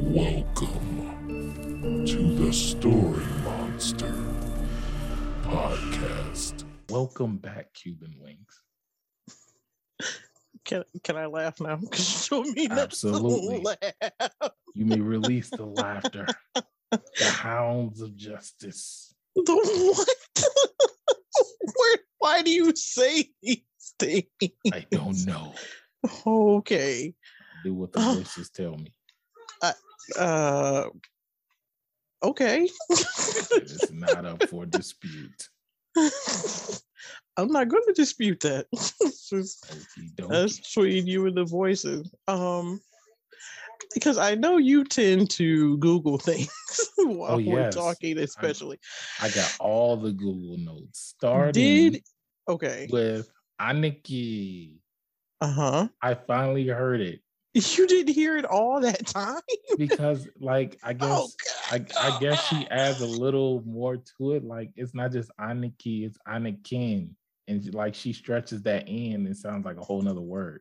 Welcome to the Story Monster Podcast. Welcome back, KubeNlinx. Can can I laugh now? You me Absolutely. laugh. You may release the laughter. The hounds of justice. The what? Where? Why do you say these things? I don't know. Okay. Do what the voices tell me. Uh. Okay. It's not up for dispute. I'm not going to dispute that. Just- That's between you and the voices. Um, because I know you tend to Google things while Oh, we're talking, especially. I got all the Google notes. Starting Did okay. with Aniki. Uh huh. I finally heard it You didn't hear it all that time. because, like, I oh, guess Oh I. I guess she adds a little more to it. Like it's not just Aniki, it's Anakin. And like she stretches that in, it sounds like a whole nother word.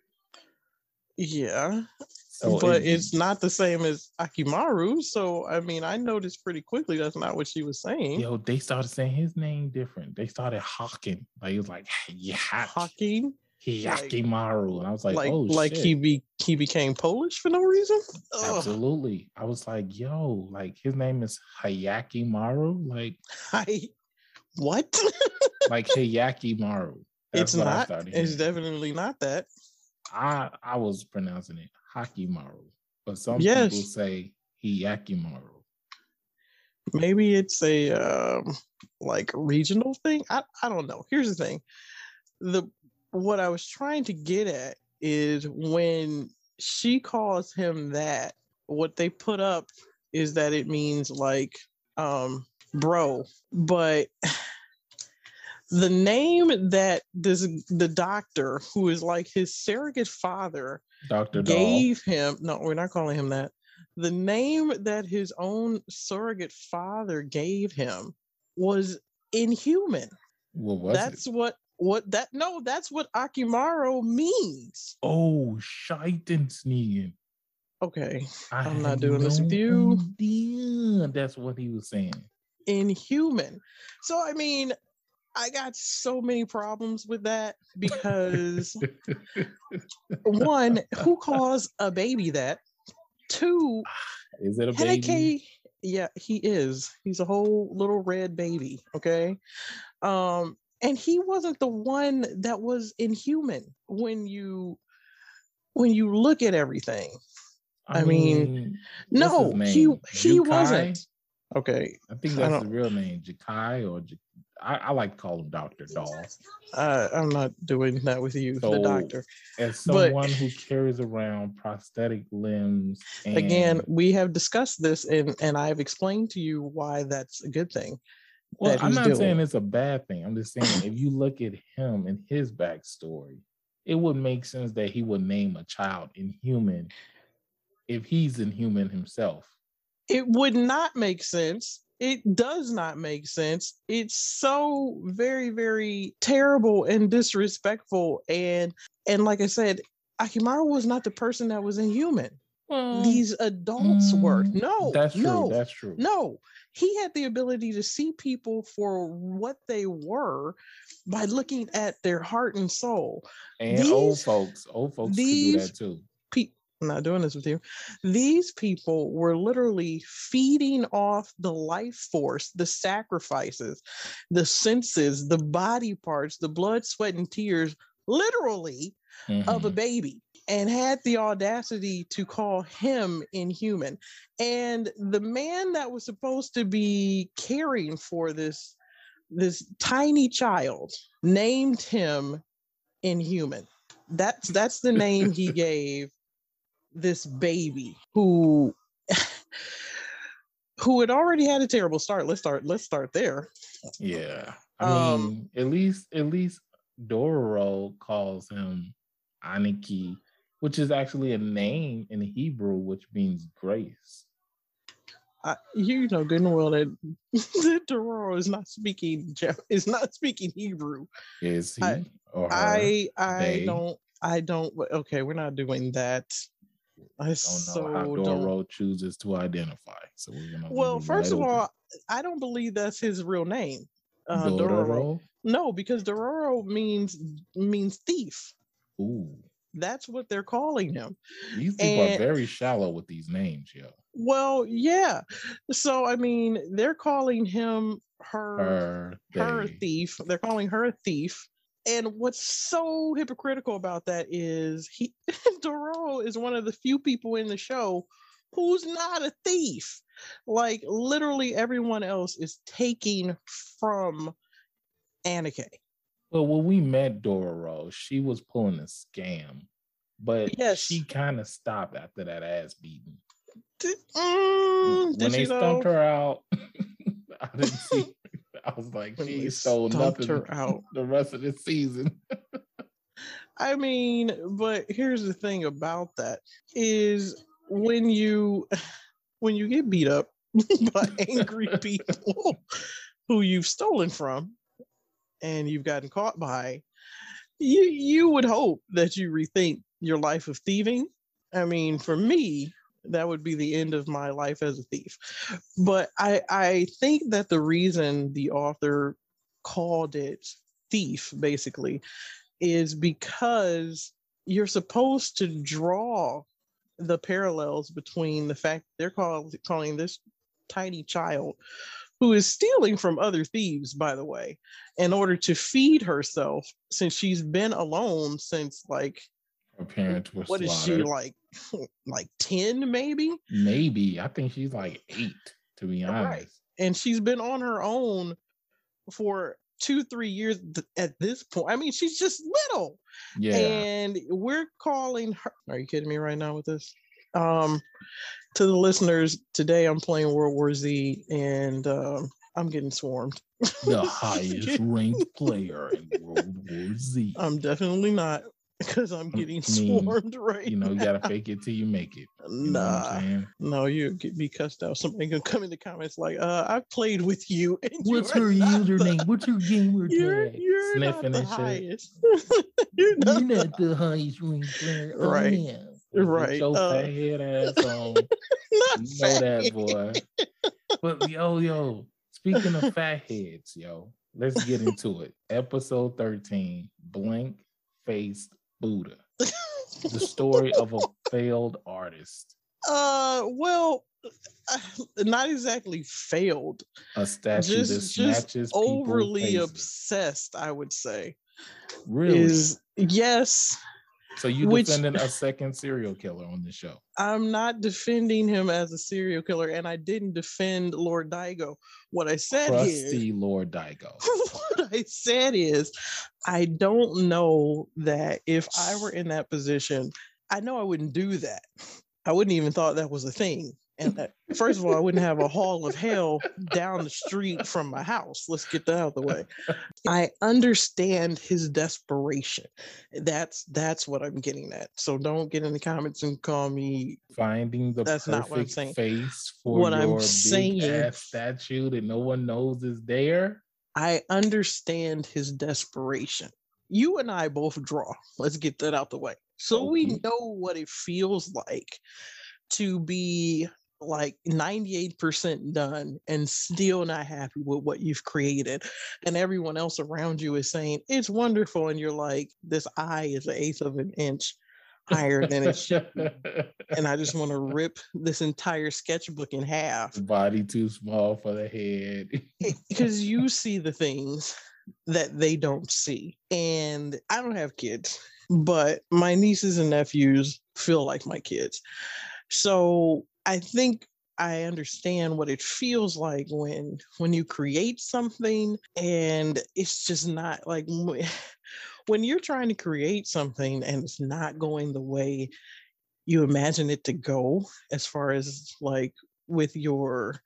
Yeah, So but it- it's not the same as Akimaru. So I mean, I noticed pretty quickly that's not what she was saying. yo, they started saying his name different. They started hawking. Like it was like yeah, Hawking, Yakimaru. And I was like, like oh like shit. he be he became Polish for no reason. Ugh. Absolutely. I was like, yo, like his name is Hayaki Maru. Like, I what? like Hayaki Maru. it's what I not. It's definitely not that. I I was pronouncing it Haki Maru, but some Yes. people say Hiyakimaru. Maybe it's a um, like regional thing. I I don't know. Here's the thing. The what I was trying to get at is when she calls him that, what they put up is that it means like um bro. But the name that this the doctor who is like his surrogate father Dr. Doll. gave him no we're not calling him that the name that his own surrogate father gave him was inhuman What was that's it? what what that no that's what Akimaro means Oh, Scheitensnigen. okay I I'm not doing this with you. idea That's what he was saying. inhuman so i mean i got so many problems with that because one who calls a baby that two Is it a baby? Henneke, yeah, he is. He's a whole little red baby. Okay. Um, and he wasn't the one that was inhuman when you when you look at everything. I mean, what's No, he he Jukai? wasn't. Okay. I think I that's the real name, Jakai or J- I, I like to call him Doctor Doll. Uh, I'm not doing that with you, So, the doctor. As But- someone who carries around prosthetic limbs, and Again, we have discussed this and and I've explained to you why that's a good thing. Well, I'm not doing. saying it's a bad thing. I'm just saying if you look at him and his backstory, it would make sense that he would name a child inhuman if he's inhuman himself. it would not make sense. It does not make sense. It's so very, very terrible and disrespectful. And and like I said, Akimaru was not the person that was inhuman. These adults were. Mm, No, That's true. no, That's true. no. He had the ability to see people for what they were by looking at their heart and soul. and old folks, old folks could do that too. Pe- I'm not doing this with you. These people were literally feeding off the life force, the sacrifices, the senses, the body parts, the blood, sweat, and tears, literally of a Mhm. baby, and had the audacity to call him inhuman. And the man that was supposed to be caring for this this tiny child named him inhuman. That's that's the name he gave this baby who who had already had a terrible start. Let's start let's start there. Yeah. I Um, mean, at least at least Dororo calls him Aniki, which is actually a name in Hebrew, which means grace. I, you know good and well that, that Dororo is not speaking is not speaking Hebrew. Is he I-? I I they. don't I don't okay, we're not doing that. I Don't know so how don't. Dororo chooses to identify. So we're gonna. Well, first of open. all, I don't believe that's his real name. Uh, Dororo. Dororo. No, because Dororo means means thief. Ooh, That's what they're calling him. these people And- are very shallow with these names, yo. Well, yeah. So I mean, they're calling him her Her, her thief. They're calling her a thief. And what's so hypocritical about that is he Dororo is one of the few people in the show who's not a thief. Like literally everyone else is taking from Aniki. Well, when we met Dora Rose, she was pulling a scam, but Yes. she kind of stopped after that ass beating. Did, mm, when they she stumped though? her out, I didn't see. I was like, When she stole nothing her out. the rest of the season. I mean, but here's the thing about that is when you when you get beat up by angry people who you've stolen from and you've gotten caught by, you you would hope that you rethink your life of thieving. I mean, for me, that would be the end of my life as a thief. But I I think that the reason the author called it thief basically is because you're supposed to draw the parallels between the fact they're call, calling this tiny child who is stealing from other thieves by the way in order to feed herself since she's been alone since like Her parents were slaughtered. what is she like like 10 maybe Maybe I think she's like eight, to be honest. Right. and she's been on her own for two three years at this point i mean she's just little Yeah, and we're calling her are you kidding me right now with this um to the listeners today i'm playing world war z and um i'm getting swarmed the highest ranked player in World War Z. i'm definitely not because i'm I getting mean, swarmed right you know, you gotta fake it till you make it. You nah no you get me cussed out somebody gonna come in the comments like uh i played with you and What's her not the- username? What's your gamer you're, tag? you're Sniffing not and the shit. highest you're not, You're the not the highest ranked player. I Right. Right, your uh, fat head ass on. not You know that, boy. But yo, yo, speaking of fat heads, yo, let's get into it. Episode 13 Blank Faced Buddha. The story of a failed artist. Uh, well, not exactly failed. A statue that Just, just overly obsessed. I would say Really? is yes. So you which- defending a second serial killer on the show? I'm not defending him as a serial killer, and I didn't defend Lord Daigo. What I said is, Trusty Lord Daigo. what I said is, I don't know that if I were in that position, I know I wouldn't do that. I wouldn't even thought that was a thing. And uh, first of all, I wouldn't have a hall of hell down the street from my house. Let's get that out of the way. I understand his desperation. That's that's what I'm getting at. So don't get in the comments and call me Finding the That's not what I'm perfect saying. face for What I'm saying- ass statue that no one knows is there. I understand his desperation. You and I both draw. Let's get that out the way. So we know what it feels like to be like 98% done and still not happy with what you've created. And everyone else around you is saying, it's wonderful. And you're like, this eye is an eighth of an inch higher than it should be. And I just want to rip this entire sketchbook in half Body too small for the head. Eh, because you see the things that they don't see. And I don't have kids, but my nieces and nephews feel like my kids. So I think I understand what it feels like when when you create something and it's just not like when you're trying to create something and it's not going the way you imagine it to go as far as like with your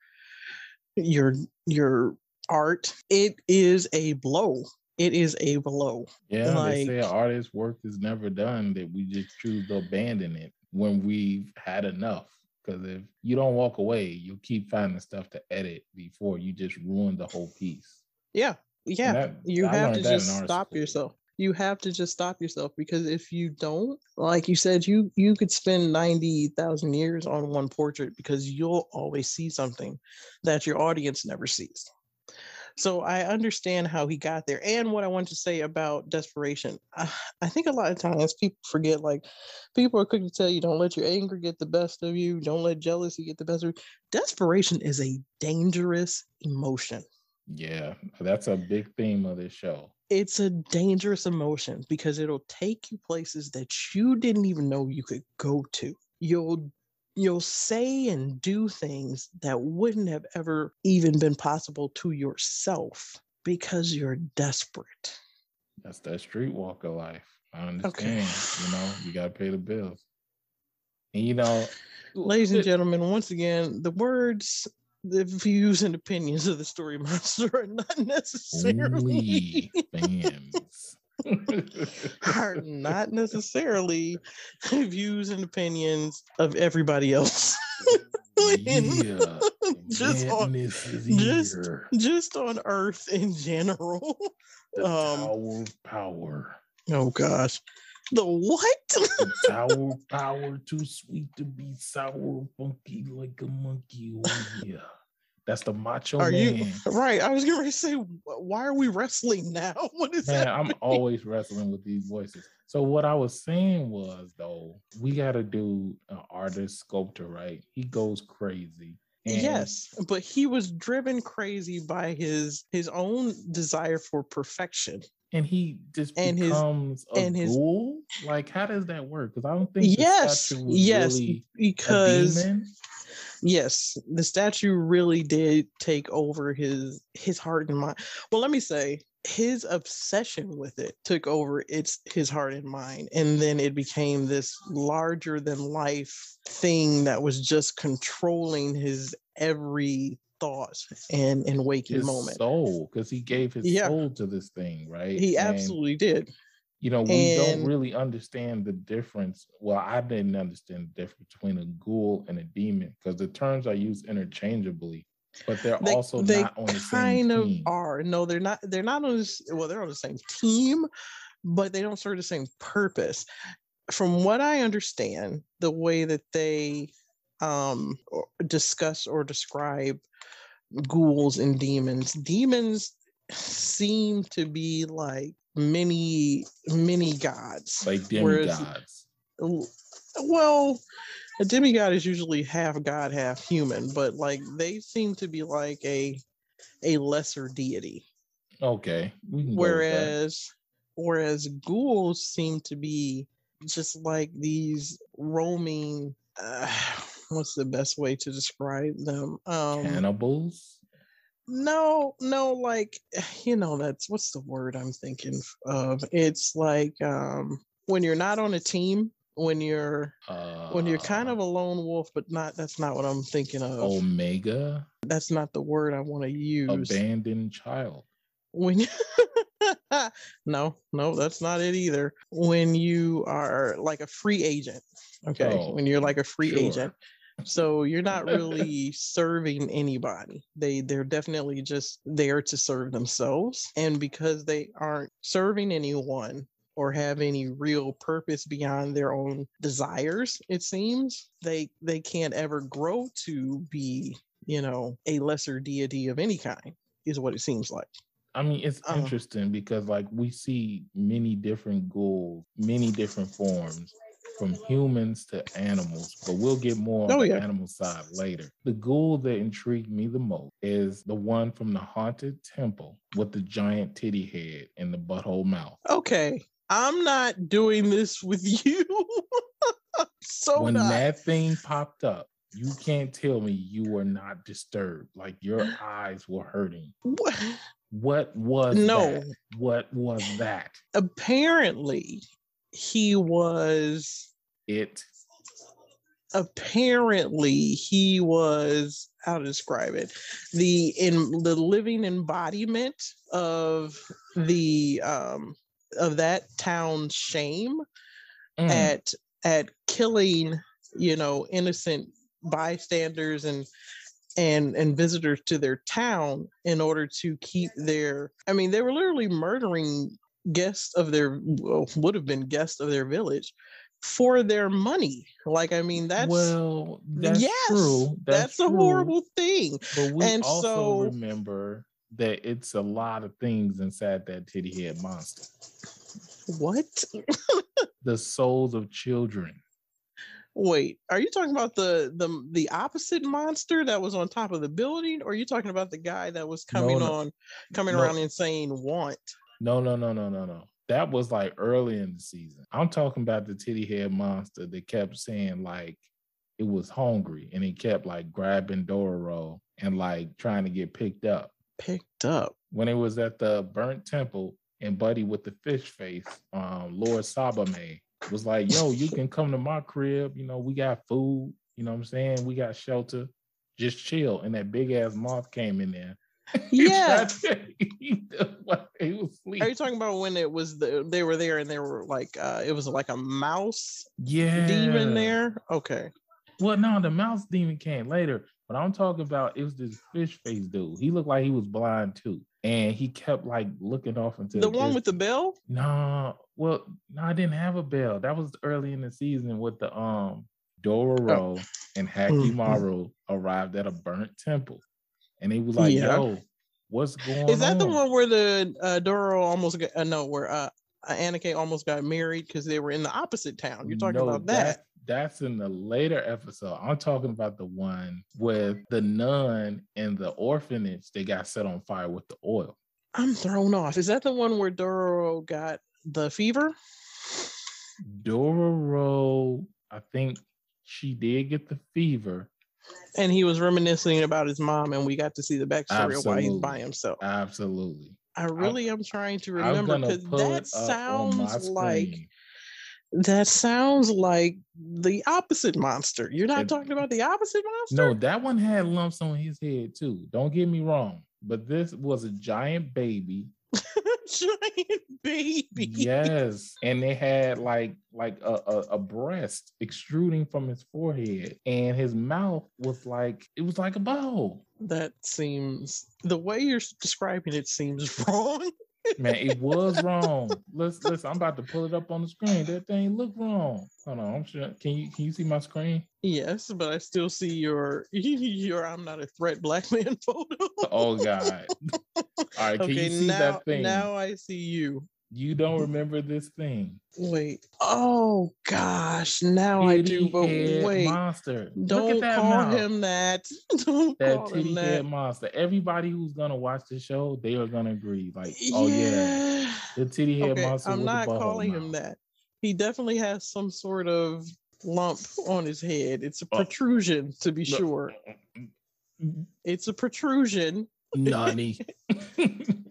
your your art it is a blow it is a blow Yeah, they say Like- artist work is never done, that we just choose to abandon it when we've had enough. Because if you don't walk away, you'll keep finding stuff to edit before you just ruin the whole piece. yeah yeah that- you I have to just stop school. yourself you have to just stop yourself because if you don't, like you said, you you could spend 90,000 years on one portrait because you'll always see something that your audience never sees. So I understand how he got there. And what I want to say about desperation, I, I think a lot of times people forget like people are quick to tell you don't let your anger get the best of you, don't let jealousy get the best of you. Desperation is a dangerous emotion. Yeah, that's a big theme of this show. It's a dangerous emotion because it'll take you places that you didn't even know you could go to. You'll you'll say and do things that wouldn't have ever even been possible to yourself because you're desperate. That's that streetwalker life. I understand. Okay. You know, you gotta pay the bills. And you know, ladies and gentlemen, once again, the words the views and opinions of the story monster are not necessarily fans are not necessarily views and opinions of everybody else. yeah, just on just, just on Earth in general. The um, Tower of Power. Oh gosh. The what? the tower power, too sweet to be sour, funky like a monkey. Oh yeah. That's the macho are man. You, right. I was gonna say, why are we wrestling now? What is man, that? I'm always wrestling with these voices. So what I was saying was though, we gotta do an artist sculptor, right? He goes crazy. And yes, but he was driven crazy by his his own desire for perfection and he just and becomes his, a and ghoul? His, like, how does that work? Because I don't think yes, yes, really because yes, the statue really did take over his his heart and mind. Well, let me say his obsession with it took over its his heart and mind and then it became this larger than life thing that was just controlling his every thoughts and and waking his moment. Soul, because he gave his yeah. soul to this thing, right? He and, absolutely did. You know, we and, don't really understand the difference. Well, I didn't understand the difference between a ghoul and a demon because the terms are used interchangeably, but they're they, also they not on the same kind of are. No, they're not. They're not on this. Well, they're on the same team, but they don't serve the same purpose. From what I understand, the way that they um, discuss or describe ghouls and demons. Demons seem to be like many, many gods. Like demigods. Well, a demigod is usually half god, half human, but like they seem to be like a a lesser deity. Okay. Whereas whereas ghouls seem to be just like these roaming uh, what's the best way to describe them? Um, Cannibals? No, no, like you know, that's what's the word I'm thinking of. It's like um when you're not on a team, when you're uh, when you're kind of uh. a lone wolf, but not that's not what I'm thinking of. Omega. That's not the word I want to use. Abandoned child. When no, no, that's not it either. When you are like a free agent, okay, oh, when you're like a free sure. agent, so you're not really serving anybody. They they're definitely just there to serve themselves, and because they aren't serving anyone or have any real purpose beyond their own desires, it seems they they can't ever grow to be you know a lesser deity of any kind. Is what it seems like. I mean, it's uh, interesting because like we see many different ghouls, many different forms from humans to animals, but we'll get more on oh, the yeah. animal side later. The ghoul that intrigued me the most is the one from the haunted temple with the giant titty head and the butthole mouth. Okay, I'm not doing this with you. so when not. that thing popped up, you can't tell me you were not disturbed. Like your eyes were hurting. What? What was no? That? What was that? Apparently, he was it. Apparently, he was how to describe it the in the living embodiment of the um of that town's shame mm. at at killing you know innocent bystanders and and and visitors to their town in order to keep their i mean they were literally murdering guests of their would have been guests of their village for their money. Like, I mean, that's well, that's yes, true. that's, a true. horrible thing. But we And also so- remember that it's a lot of things inside that titty head monster. What? The souls of children. Wait, are you talking about the the the opposite monster that was on top of the building, or are you talking about the guy that was coming no. on, coming No. around and saying "want"? No, no, no, no, no, no. That was like early in the season. I'm talking about the titty head monster that kept saying like it was hungry and he kept like grabbing Dororo and like trying to get picked up. Picked up. When it was at the burnt temple and Buddy with the fish face, um, Lord Sabame was like, yo, you can come to my crib. You know, we got food. You know what I'm saying? We got shelter. Just chill. And that big ass moth came in there. Yeah. tried to eat them while he was Are you talking about when it was the they were there and they were like uh it was like a mouse Yeah. demon there? Okay. Well, no, the mouse demon came later. But I'm talking about it was this fish face dude. He looked like he was blind too. And he kept like looking off into The one with the bell? No, well, no, I didn't have a bell. That was early in the season with the um Dororo and Mhm. Hakimaru arrived at a burnt temple. And they were like, Yeah. yo, what's going on? Is that the one where the uh Doro almost got uh, no, where uh uh, almost got married because they were in the opposite town. You're talking No, about that. That's in the later episode. I'm talking about the one with the nun and the orphanage they got set on fire with the oil. I'm thrown off. Is that the one where Doro got the fever? Dororo, I think she did get the fever. And he was reminiscing about his mom, and we got to see the backstory of why he's by himself. Absolutely. I really am trying to remember because that it up on my sounds like that sounds like the opposite monster. You're not It- talking about the opposite monster? No, that one had lumps on his head too. Don't get me wrong. But this was a giant baby. giant baby. Yes. And they had like like a, a, a breast extruding from his forehead. And his mouth was like it was like a bowl. That seems the way you're describing it seems wrong. Man, it was wrong. Let's listen. I'm about to pull it up on the screen. That thing look wrong. Hold on. I'm sure. Can you can you see my screen? yes, but I still see your your I'm not a threat black man photo. Oh God. All right. Can okay, you see now that thing? now I see you. You don't remember this thing. Wait. Oh gosh, now I do. But wait, monster. Don't call mouth. him that. Don't that call titty him head that. monster. Everybody who's gonna watch the show, they are gonna agree. Like, oh yeah, the titty head Okay, monster. I'm not calling him mouth. that. He definitely has some sort of lump on his head. It's a Oh. protrusion, to be sure. It's a protrusion. Nani.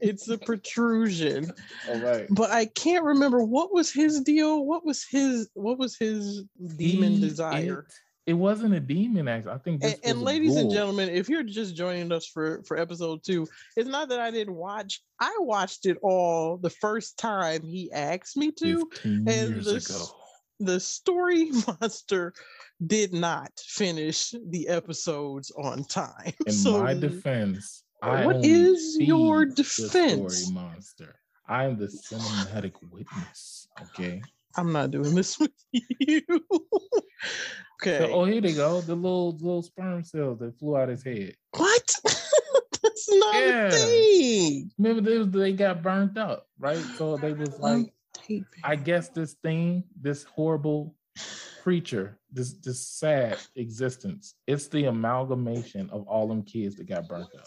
It's a protrusion. All right. But I can't remember what was his deal. What was his what was his demon He- desire? It, it wasn't a demon, actually. I think this And, and was a ladies and gentlemen, if you're just joining us for for episode two, it's not that I didn't watch. I watched it all the first time he asked me to. and years this- ago. The story monster did not finish the episodes on time. In so my defense, I what is your defense? story monster. I am the cinematic witness. Okay. I'm not doing this with you. okay. So, oh, here they go. The little little sperm cells that flew out his head. what? That's not Yeah. a thing. Remember, they, was, they got burnt up, right? So they was like, I guess this thing, this horrible creature, this this sad existence, it's the amalgamation of all them kids that got burnt up.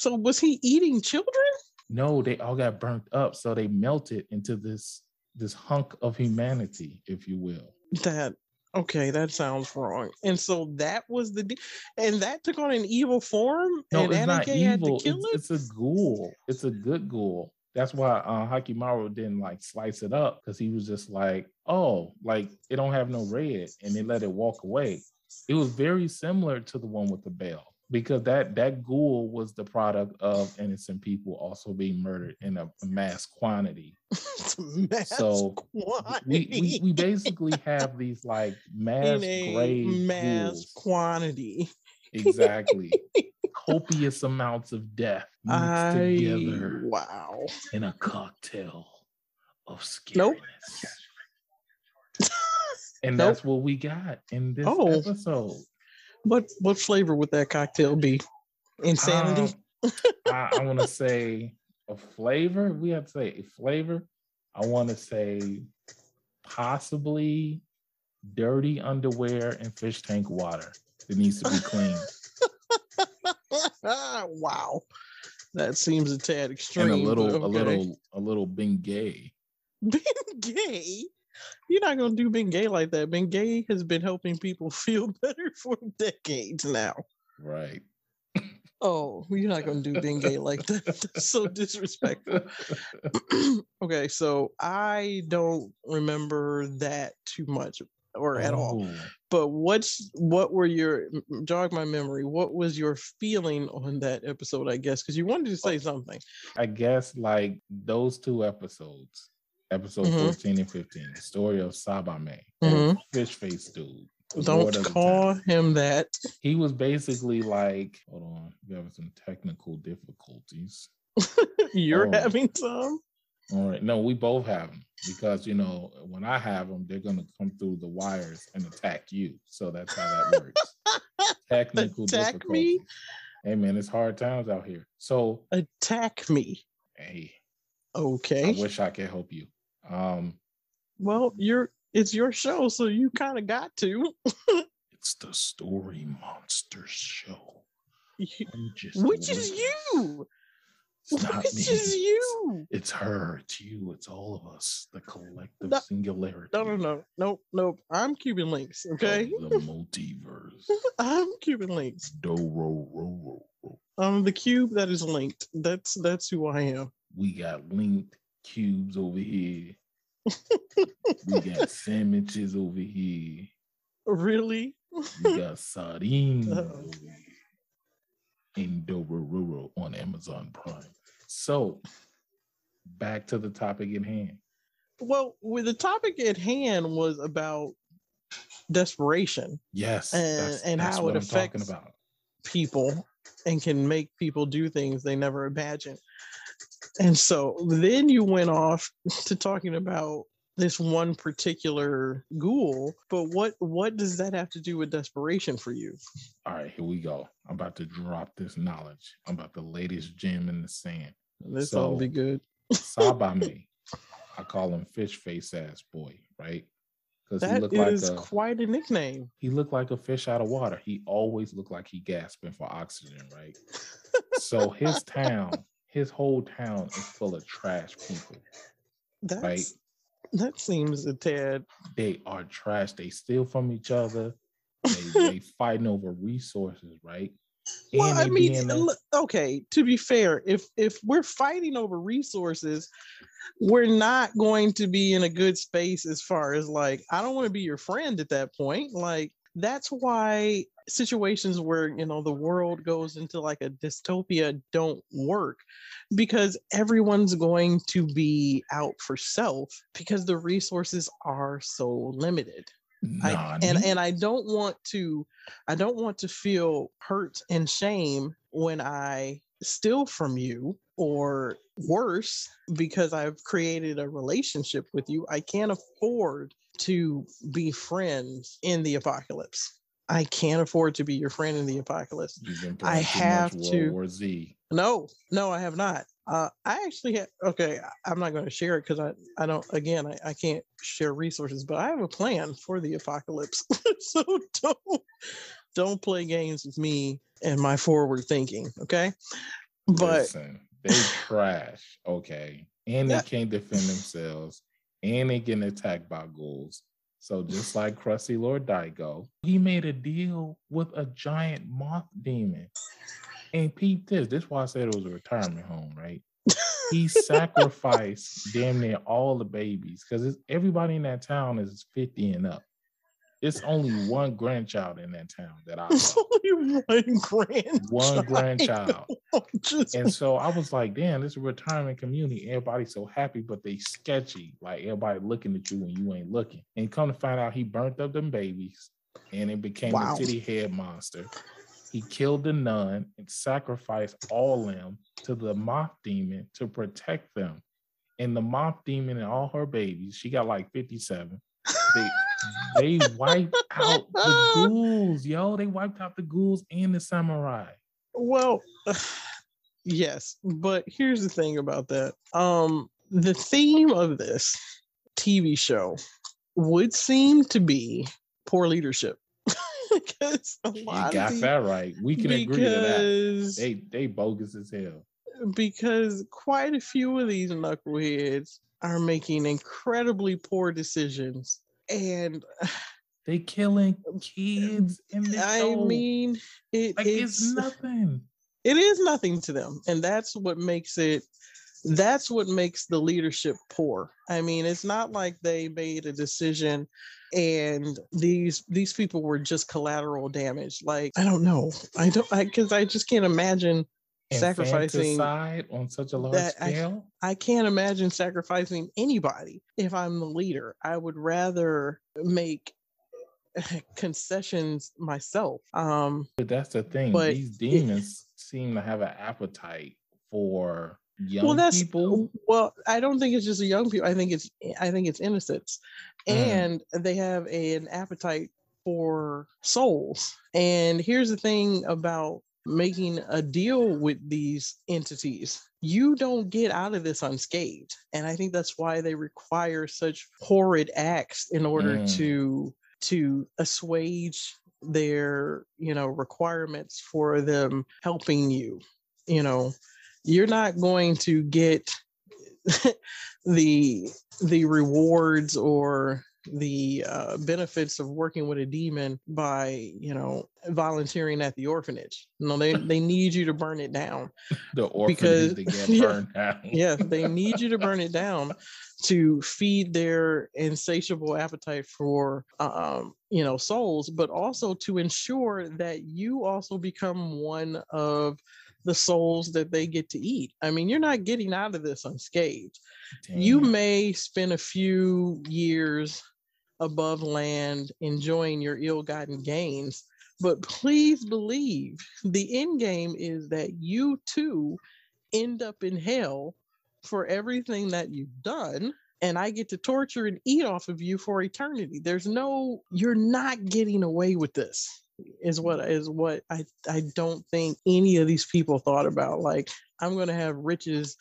So was he eating children? No, they all got burnt up, so they melted into this this hunk of humanity, if you will. That okay, that sounds wrong. And so that was the de- and that took on an evil form, No, and it's not Aniki had to evil. kill it. It's, it's a ghoul. It's a good ghoul. That's why uh, Hakimaru didn't like slice it up because he was just like, oh, like it don't have no red, and they let it walk away. It was very similar to the one with the bell because that that ghoul was the product of innocent people also being murdered in a mass quantity. Mass So, We, we, we basically have these like mass grade mass ghouls. quantity. exactly copious amounts of death mixed I together wow. in a cocktail. of scariness. Nope. And Nope. that's what we got in this Oh. episode. What what flavor would that cocktail be? Insanity. Um, I, I want to say a flavor. We have to say a flavor. I want to say possibly dirty underwear and fish tank water. It needs to be clean. wow. That seems a tad extreme. and a little, but a little, a little Bengay. Bengay. You're not gonna do being Bengay like that. Being Bengay has been helping people feel better for decades now. Right. Oh, you're not gonna do being Bengay like that. That's so disrespectful. okay, so I don't remember that too much or at all. Oh, But what's what were your jog my memory? What was your feeling on that episode? I guess because you wanted to say oh. something. I guess like those two episodes, episode Mhm. 14 and 15, the story of Sabame, Mhm. fish face dude. Don't lord of the call him that. He was basically like, hold on, we having some technical difficulties. You're Oh. having some. All right. No, we both have them because you know when I have them, they're gonna come through the wires and attack you. So that's how that works. Technical Attack me? difficulties. Hey man, it's hard times out here. So Attack me. hey, Okay. I wish I could help you. Um, Well, you're it's your show, so you kind of got to. it's the Story Monsters show. Which is you. It's not Which me. is you. It's her. It's you. It's all of us. The collective No- singularity. No, no, no, nope, nope. I'm KubeNlinx. Okay, of The multiverse. I'm KubeNlinx. Do ro ro ro ro. I'm the cube that is linked. That's that's who I am. We got linked cubes over here. We got sandwiches over here. Really? We got sardines over here. In on Amazon Prime. So back to the topic at hand. Well, with the topic at hand was about desperation, Yes, And- that's, and that's how it I'm affects- people, and can make people do things they never imagined. And so then you went off to talking about this one particular ghoul, but what what does that have to do with desperation for you? All right, here we go. I'm about to drop this knowledge. I'm about the latest gem in the sand. This all be So- good. Sabame. I call him fish face ass boy, right? Because he looked like a quite a nickname. he looked like a fish out of water. He always looked like he gasping for oxygen, right? so his town, his whole town is full of trash people. That's that seems a tad They are trash. They steal from each other. They, they fighting over resources, right? well, I mean, look, okay, to be fair, if if we're fighting over resources, we're not going to be in a good space as far as like I don't want to be your friend at that point. Like that's why situations where you know the world goes into like a dystopia don't work because everyone's going to be out for self because the resources are so limited. I, and and I don't want to I don't want to feel hurt and shame when I steal from you or worse because I've created a relationship with you I can't afford to be friends in the apocalypse I can't afford to be your friend in the apocalypse I have to- War Z. no, no, I have not. Uh, I actually have. Okay, I'm not going to share it because I, I don't. Again, I, I can't share resources, but I have a plan for the apocalypse. so don't, don't play games with me and my forward thinking. Okay, but Listen, they trash, okay, and they Yeah. can't defend themselves, and they getting attacked by ghouls. So just like Crusty Lord Daigo, he made a deal with a giant moth demon. And peep this. This is why I said it was a retirement home, right? He sacrificed damn near all the babies because everybody in that town is 50 and up. It's only one grandchild in that town that I it's only one grandchild. One grandchild. And so I was like, damn, this is a retirement community. Everybody's so happy, but they sketchy. Like everybody looking at you when you ain't looking. And come to find out he burnt up them babies and it became Wow. a titty head monster. He killed the nun and sacrificed all them to the moth demon to protect them. and the moth demon and all her babies, she got like 57. They, they wiped out the ghouls, yo. They wiped out the ghouls and the samurai. Well, yes, but here's the thing about that. Um, the theme of this TV show would seem to be poor leadership. because a You got that right. We can agree to that. They they bogus as hell. because quite a few of these knuckleheads are making incredibly poor decisions and They killing um, kids in this i show. mean it, like it's, it's nothing. it is nothing to them and that's what makes it that's what makes the leadership poor i mean it's not like they made a decision and these these people were just collateral damage like i don't know i don't i because i just can't imagine sacrificing Infanticide on such a large that I- scale. I can't imagine sacrificing anybody if I'm the leader. I would rather make concessions myself. Um, But that's the thing. But These demons seem to have an appetite for young well, that's people. well. I don't think it's just a young people. I think it's I think it's innocence, Mm. and they have a, an appetite for souls. And here's the thing about making a deal with these entities you don't get out of this unscathed and i think that's why they require such horrid acts in order Mm. to to assuage their you know requirements for them helping you you know you're not going to get the the rewards or the uh, benefits of working with a demon by you know volunteering at the orphanage no they they need you to burn it down The orphanage because- yeah. burned down. yeah they need you to burn it down to feed their insatiable appetite for um you know souls but also to ensure that you also become one of the souls that they get to eat. I mean you're not getting out of this unscathed. You may spend a few years above land enjoying your ill-gotten gains but please believe the end game is that you too end up in hell for everything that you've done and i get to torture and eat off of you for eternity. There's no you're not getting away with this is what mm-hmm. is what i i don't think any of these people thought about like i'm going to have riches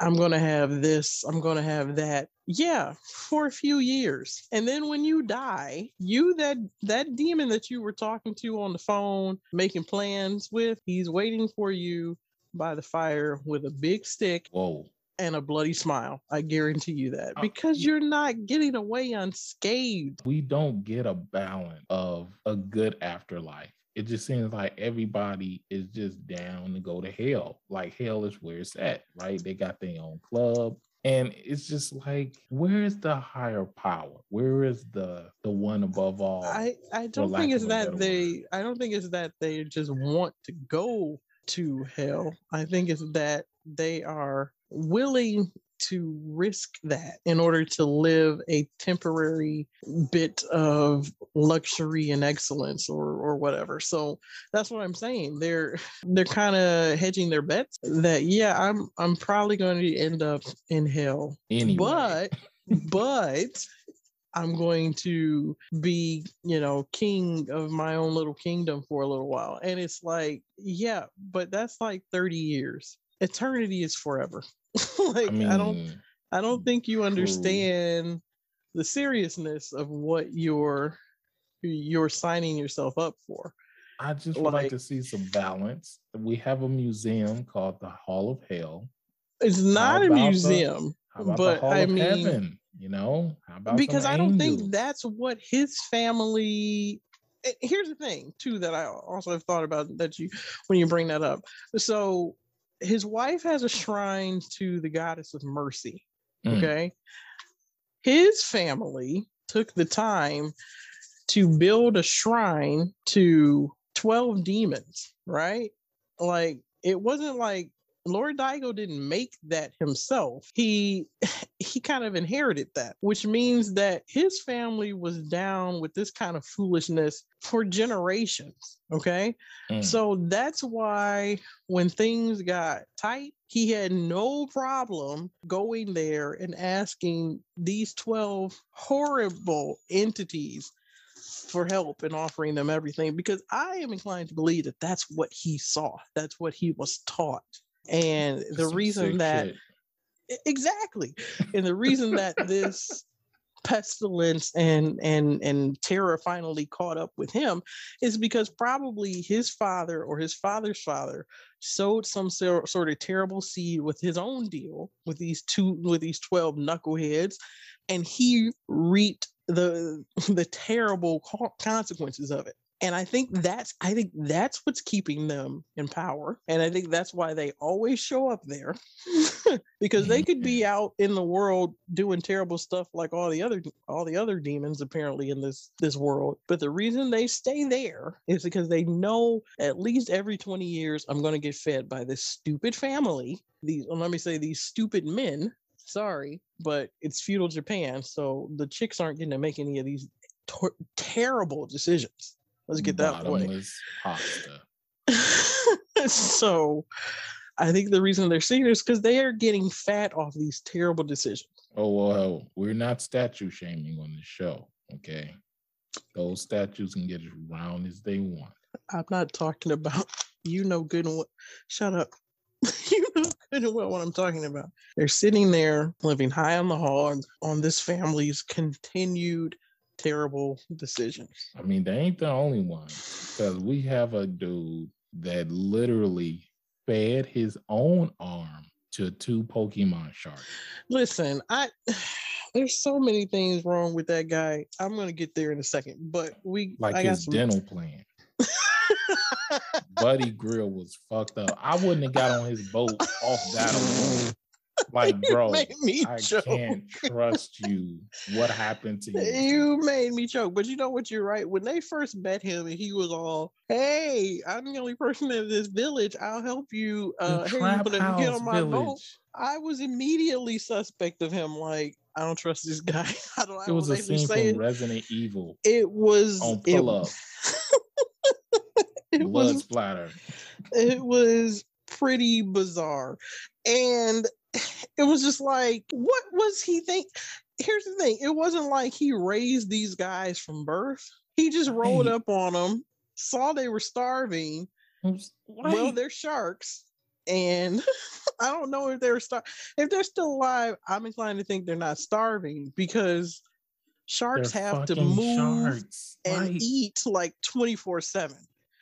I'm going to have this, I'm going to have that. Yeah, for a few years. And then when you die, you that that demon that you were talking to on the phone, making plans with, he's waiting for you by the fire with a big stick Whoa. And a bloody smile. I guarantee you that. Oh, Because you're not getting away unscathed. We don't get a balance of a good afterlife. It just seems like everybody is just down to go to hell. Like hell is where it's at, right? They got their own club. And it's just like, where is the higher power? Where is the the one above all? I, I don't think it's of a better that they I don't think it's that they just want to go to hell. I think it's that they are willing to risk that in order to live a temporary bit of luxury and excellence or or whatever. So that's what I'm saying. They're they're kind of hedging their bets that yeah, I'm I'm probably going to end up in hell. anyway. But but I'm going to be, you know, king of my own little kingdom for a little while. And it's like, yeah, but that's like 30 years. Eternity is forever. like I mean, I don't I don't think you understand the seriousness of what you're you're signing yourself up for. I just would like, like- to see some balance. We have a museum called the Hall of Hell. It's not a about the- museum. But I mean- Heaven? You know, how about because I don't think that's what his family. eh, Here's the thing, too, that I also have thought about that you when you bring that up. So his wife has a shrine to the goddess of mercy. Mm. Okay, his family took the time to build a shrine to twelve demons. Right, like it wasn't like Lord Daigo didn't make that himself. He he kind of inherited that, which means that his family was down with this kind of foolishness for generations. Okay. Mm. So that's why when things got tight, he had no problem going there and asking these 12 horrible entities for help and offering them everything because I am inclined to believe that that's what he saw. That's what he was taught. And the reason that shit. Exactly and the reason that this pestilence and and and terror finally caught up with him is because probably his father or his father's father sowed some sor- sort of terrible seed with his own deal with these two with these 12 knuckleheads and he reaped the the terrible co- consequences of it and i think that's i think that's what's keeping them in power and i think that's why they always show up there because they could be out in the world doing terrible stuff like all the other all the other demons apparently in this this world but the reason they stay there is because they know at least every 20 years i'm going to get fed by this stupid family these well, let me say these stupid men sorry but it's feudal japan so the chicks aren't getting to make any of these tor- terrible decisions let's get that out of the way pasta. so I think the reason they're seeing is because they are getting fat off these terrible decisions. Oh well, we're not statue shaming on the show, okay? Those statues can get as round as they want. I'm not talking about you know good and well. Shut up. you know good and well what I'm talking about. They're sitting there living high on the hog on this family's continued terrible decisions. I mean, they ain't the only one because we have a dude that literally fed his own arm to two Pokemon sharks. Listen, I there's so many things wrong with that guy. I'm gonna get there in a second, but we Like I his some- dental plan. Buddy Grill was fucked up. I wouldn't have got on his boat off that alone. Like, bro, made me I choke. can't trust you. What happened to you? You made me choke, but you know what? You're right. When they first met him, and he was all, "Hey, I'm the only person in this village. I'll help you. Uh, hey, you get on my boat." I was immediately suspect of him. Like, I don't trust this guy. I don't. I It was don't a scene from it. Resident Evil It was on it, up, it blood was splatter. it was pretty bizarre and it was just like what was he think here's the thing it wasn't like he raised these guys from birth he just rolled Right. up on them saw they were starving Oops, well they're sharks and i don't know if they're star if they're still alive i'm inclined to think they're not starving because sharks They're have to move sharks, and right. eat like 24 7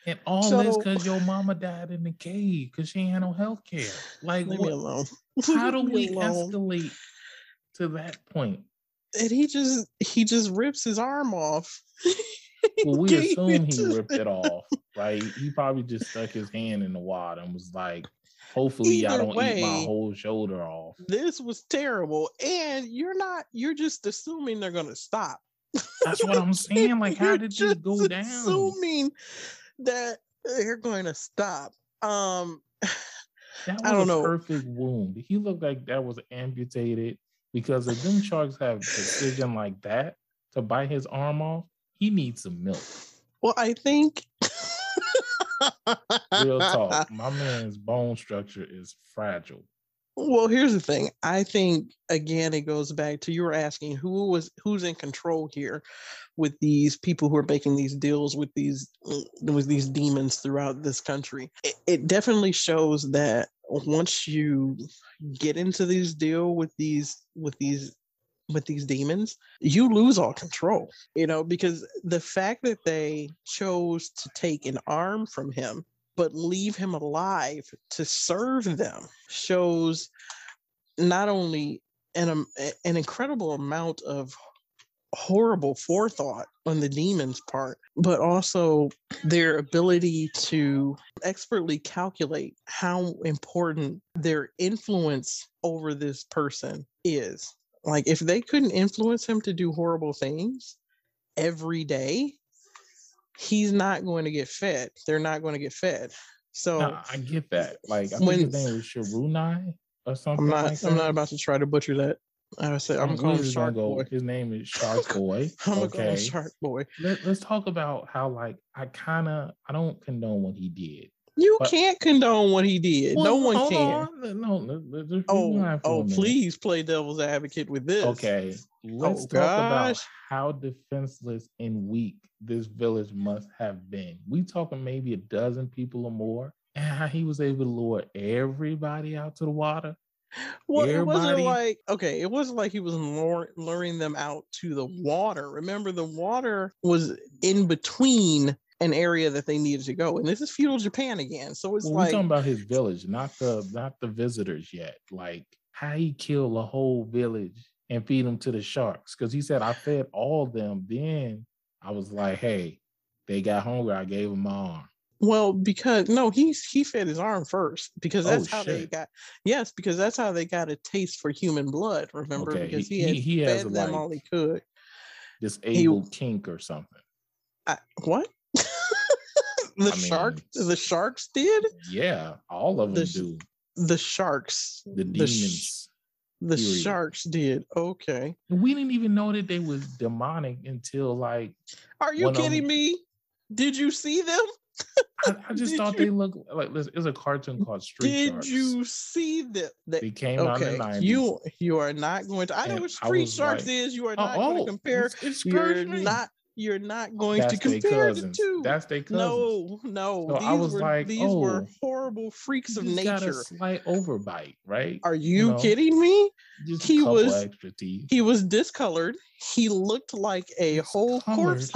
And all this because your mama died in the cave because she had no health care. Like, leave me alone how do we alone. escalate to that point? and he just he just rips his arm off. Well, we assume he ripped it off, right? He probably just stuck his hand in the water and was like, hopefully I don't eat my whole shoulder off. This was terrible, and you're not. You're just assuming they're gonna stop. That's what I'm saying. Like, how did this just go down? Assuming that they're going to stop. Um, That was I don't a know. perfect wound. He looked like that was amputated because if them sharks have precision like that to bite his arm off, he needs some milk. well, I think. Real talk. My man's bone structure is fragile. Well, here's the thing. I think again it goes back to you were asking who was who's in control here with these people who are making these deals with these uh, with these demons throughout this country. It, it definitely shows that once you get into these deal with these with these with these demons, you lose all control. You know, because the fact that they chose to take an arm from him but leave him alive to serve them shows not only an um, an incredible amount of horrible forethought on the demons part but also their ability to expertly calculate how important their influence over this person is. Like if they couldn't influence him to do horrible things every day he's not going to get fed. They're not going to get fed. So Nah, I get that. Like I When- think his name was Shirunai or something. I'm not. like I'm not about to try to butcher that. I said I'm Um, calling we're him just gonna Shark go- Boy. His name is Shark Boy. I'm gonna call. Shark Boy. Let, us talk about how like I kind of I don't condone what he did. You But- can't condone what he did. no one can. on. No, let- just Oh, rewind for a oh, please play devil's advocate with this. Okay, Oh, let's Oh, talk about how defenseless and weak this village must have been. We talking maybe a dozen people or more, and how he was able to lure everybody out to the water. Well, it wasn't like okay, it wasn't like he was luring them out to the water. Remember, the water was in between an area that they needed to go, and this is feudal Japan again. So it's Well, like we're talking about his village, not the not the visitors yet. Like how he killed a whole village and feed them to the sharks. Because he said I fed all of them. Then I was like, hey, they got hungry. I gave them my arm. Well, because no, he's he fed his arm first because Oh, that's how they got. Yes, because that's how they got a taste for human blood. Remember, Okay, because he- he, had he- he has, fed them all he like, could. Disabled kink or something. I, what? the I shark, mean, the sharks did. Yeah, all of them The do. The sharks, The the sh- demons. The period. sharks did. Okay. we didn't even know that they was demonic until like Are you One of kidding them- me? Did you see them? I, I just Did thought you- they looked like this is a cartoon called Street Did Sharks. you see them? They- They came out in the 90s. you you are not going to. I know And what street was sharks like, is. You are Oh, not going oh, to compare. it's- it's You're me. not. You're not going That's to compare the two. That's their cousins. no, no. So these I was were like, these were oh, horrible freaks You of just got a nature. slight overbite, right? Are you know, kidding me? Just he was-. He was discolored. He looked like a whole corpse.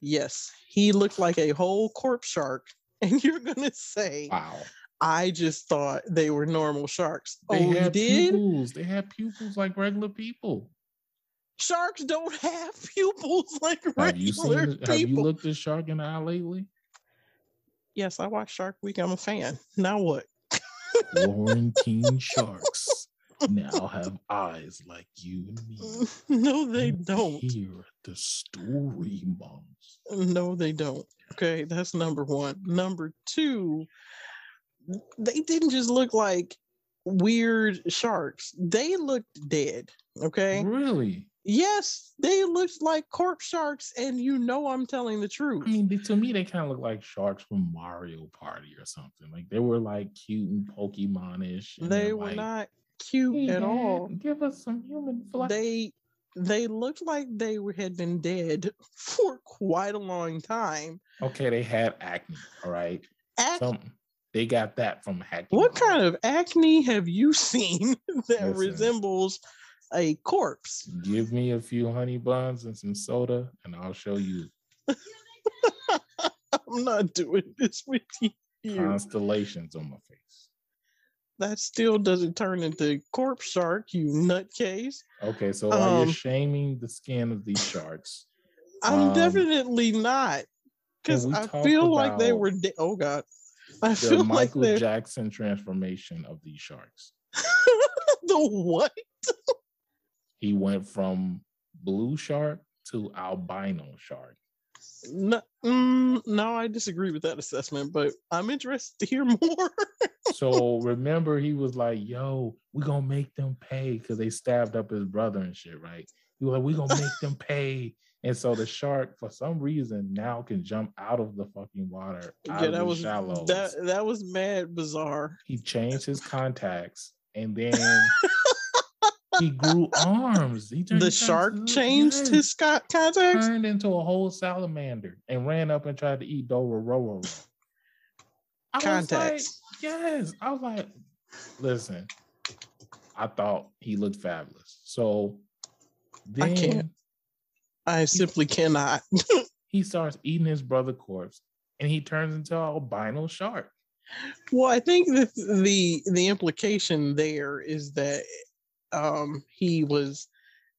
Yes, he looked like a whole corpse shark. And you're gonna say, Wow. I just thought they were normal sharks. They oh, you had did? pupils. They had pupils like regular people. Sharks don't have pupils like Have you seen? regular the- Have you looked at shark in the eye lately? yes, I watched Shark Week. I'm a fan. Now what? Quarantine sharks now have eyes like you and me. no, they You don't. Hear the story, moms. No, they don't. Okay, that's number one. Number two, they didn't just look like weird sharks. They looked dead. Okay. Really? Yes, they looked like corpse sharks, and you know I'm telling the truth. I mean, they, to me, they kind of look like sharks from Mario Party or something. Like they were like cute and Pokemon-ish. and they were like, not cute "Hey, at all. Give us some human flesh. They they looked like they were, had been dead for quite a long time. okay, they had acne. All right, Ac- some they got that from acne. what kind of acne have you seen that Listen. resembles a corpse? Give me a few honey buns and some soda, and I'll show you I'm not doing this with you. constellations on my face. That still doesn't turn into corpse shark, you nutcase. Okay, so Um, you're shaming the skin of these sharks, I'm Um, definitely not. Because I feel like they were dead. Oh God. I the feel like Michael Jackson transformation of these sharks. the what? He went from blue shark to albino shark. No, mm, no, I disagree with that assessment, but I'm interested to hear more. So remember, he was like, "Yo, we gonna make them pay because they stabbed up his brother and shit, right?" He was like, "We gonna make them pay." And so the shark, for some reason, now can jump out of the fucking water, out yeah, of that the was shallows. that that was mad bizarre. he changed his contacts, and then he grew arms. He The he shark changed yes, his Scott contacts. turned into a whole salamander and ran up and tried to eat Dororo. I was like, Contacts. yes. I was like, listen, I thought he looked fabulous. So I can't. I simply cannot. he starts eating his brother corpse and he turns into an albino shark. Well, I think that the the implication there is that um he was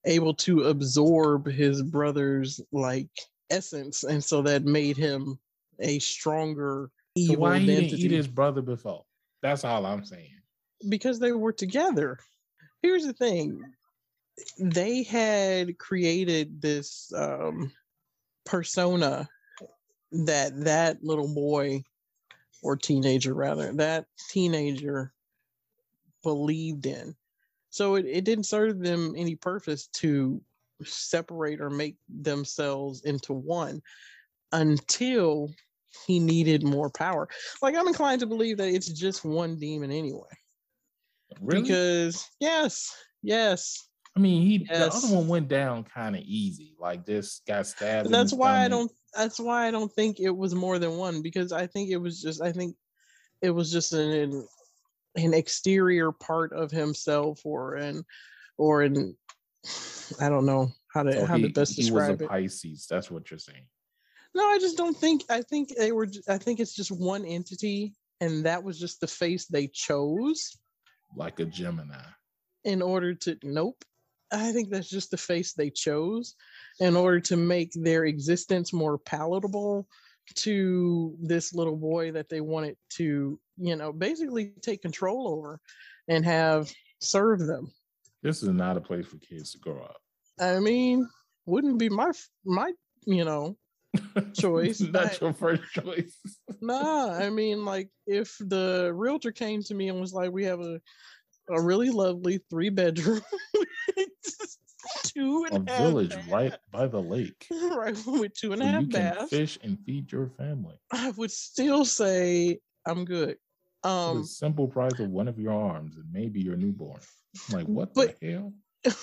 able to absorb his brother's like essence, and so that made him a stronger So evil why he didn't entity eat his brother before? That's all I'm saying. because they were together. Here's the thing: they had created this um persona that that little boy or teenager rather, that teenager believed in. So it, it didn't serve them any purpose to separate or make themselves into one until he needed more power. Like I'm inclined to believe that it's just one demon anyway. Really? Because yes, yes. I mean, he the other one went down kind of easy, like this got stabbed. That's why I don't that's why I don't think it was more than one because I think it was just I think it was just an an exterior part of himself or an or an I don't know how to So how he, to best he was describe a it. Pisces. That's what you're saying. No, I just don't think. I think they were. I think it's just one entity, and that was just the face they chose Like a Gemini. in order to. Nope. I think that's just the face they chose in order to make their existence more palatable to this little boy that they wanted to, you know, basically take control over and have serve them. This is not a place for kids to grow up. I mean, wouldn't be my my you know Choice, not but- your first choice. Nah, I mean, like if the realtor came to me and was like, "We have a a really lovely three bedroom, two and a half village bath- right by the lake. right with two and a half baths," fish and feed your family. I would still say I'm good. Um, the simple price of one of your arms and maybe your newborn. I'm like, what But- the hell?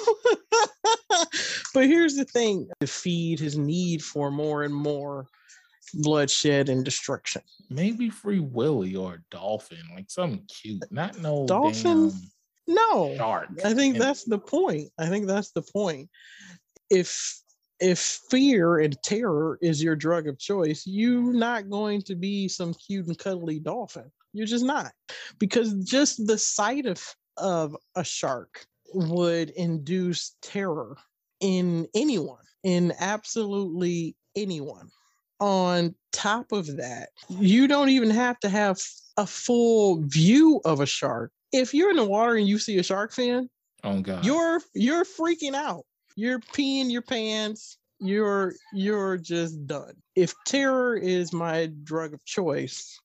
but here's the thing: to feed his need for more and more bloodshed and destruction. Maybe Free Willy or a dolphin, like something cute. Not no Dolphin? No, shark. I think And- that's the point. I think that's the point. If if fear and terror is your drug of choice, you're not going to be some cute and cuddly dolphin. You're just not. Because just the sight of of a shark would induce terror in anyone, in absolutely anyone. On top of that, you don't even have to have a full view of a shark. If you're in the water and you see a shark fin, oh God. you're you're freaking out. You're peeing your pants. You're you're just done. If terror is my drug of choice,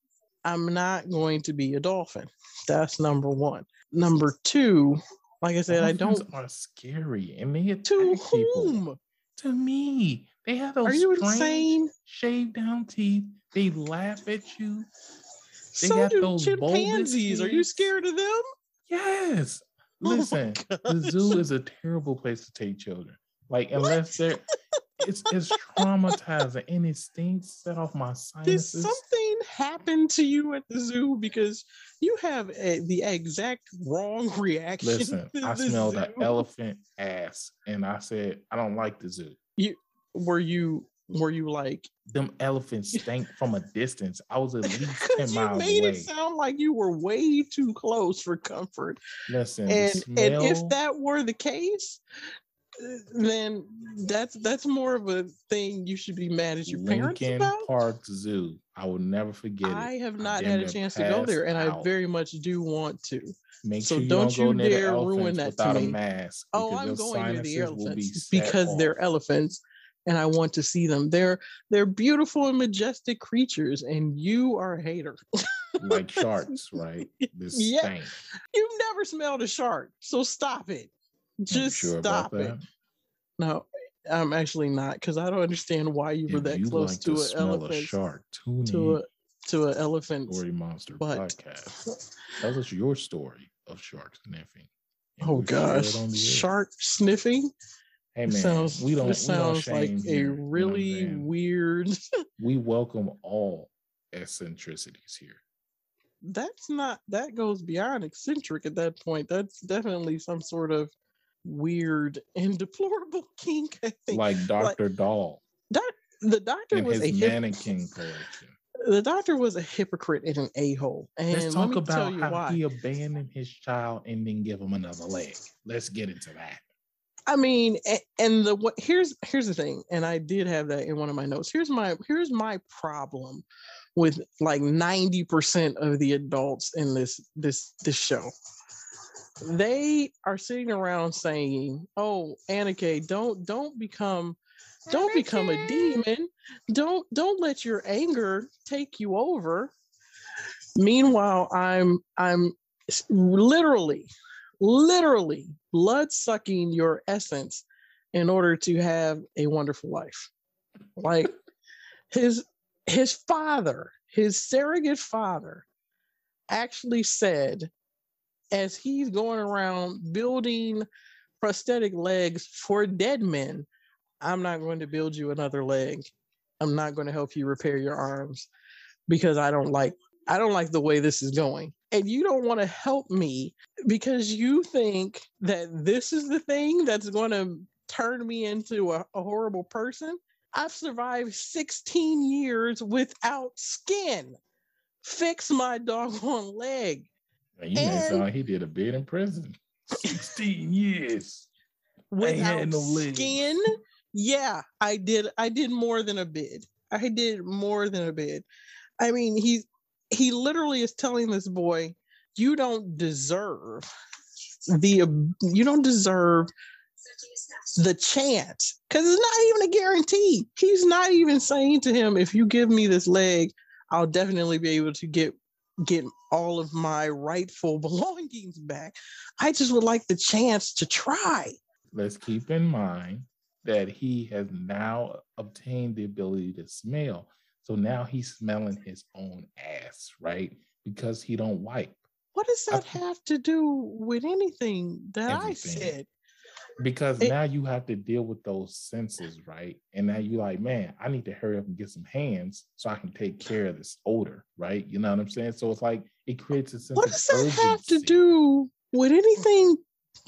I'm not going to be a dolphin. That's number one. Number two, like I said, I don't. are scary and they To people. To me. They have those Are you insane? shaved down teeth. They laugh at you. They So do chimpanzees. Are you scared of them? Yes. Oh Listen, the zoo is a terrible place to take children. Like unless they're it's it's traumatizing and it stinks set off my Did something happen to you at the zoo? Because you have a, the exact wrong reaction. Listen, to I the smelled an elephant ass and I said, I don't like the zoo. You Were you were you like Them elephants stank from a distance. I was at least 10 because you miles made away. it sound like you were way too close for comfort. Listen, And and if that were the case, then that's that's more of a thing you should be mad at your parents Lincoln about. Park Zoo. I will never forget it. I have not had a chance to go there, and I very much do want to. Make so sure you don't don't, you dare ruin that to me. a mask. Oh, I'm going near the sinuses will be elephants because they're elephants, and I want to see them. They're they're beautiful and majestic creatures, and you are a hater. like sharks, right? This Yeah. stank. You've never smelled a shark, so stop it. Just sure stop it. No, I'm actually not because I don't understand why you were If that close like to to an smell a elephant. shark, tune To a to an elephant. Story Monster butt. podcast. Tell us your story of shark sniffing. and Oh we'll share it gosh, on the air. shark sniffing. Hey man, sounds we don't. this we don't like a here, you know really weird. we welcome all eccentricities here. That's not that goes beyond eccentric at that point. That's definitely some sort of weird and deplorable kink. I think Like Dr. Doll Doc, the doctor and was his a hip, mannequin collection. the doctor was a hypocrite and an a hole. And Let's let talk tell about how why. he abandoned his child and then give him another leg. Let's get into that. I mean, and the what here's here's the thing, and I did have that in one of my notes. Here's my here's my problem with like 90% of the adults in this this this show. They are sitting around saying, "Oh, Aniki, don't don't become don't become a demon. Don't don't let your anger take you over." Meanwhile, I'm I'm literally, literally blood sucking your essence in order to have a wonderful life. Like his his father, his surrogate father, actually said, as he's going around building prosthetic legs for dead men, I'm not going to build you another leg. I'm not going to help you repair your arms because I don't like I don't like the way this is going. And you don't want to help me because you think that this is the thing that's going to turn me into a, a horrible person. I've survived 16 years without skin. Fix my doggone leg. Man, you made it And- sound like he did a bid in prison. 16 years. Without no legs. skin. Yeah, I did. I did more than a bid. I did more than a bid. I mean, he he literally is telling this boy, "You don't deserve the you don't deserve the chance because it's not even a guarantee. He's not even saying to him, "If you give me this leg, I'll definitely be able to get." get all of my rightful belongings back i just would like the chance to try Let's keep in mind that he has now obtained the ability to smell. So now he's smelling his own ass, right? Because he don't wipe. What does that think- have to do with anything that I said? Because It- now you have to deal with those senses, right? And now you're like, man, I need to hurry up and get some hands so I can take care of this odor, right? You know what I'm saying? So it's like it creates a sense What of does that have to do with anything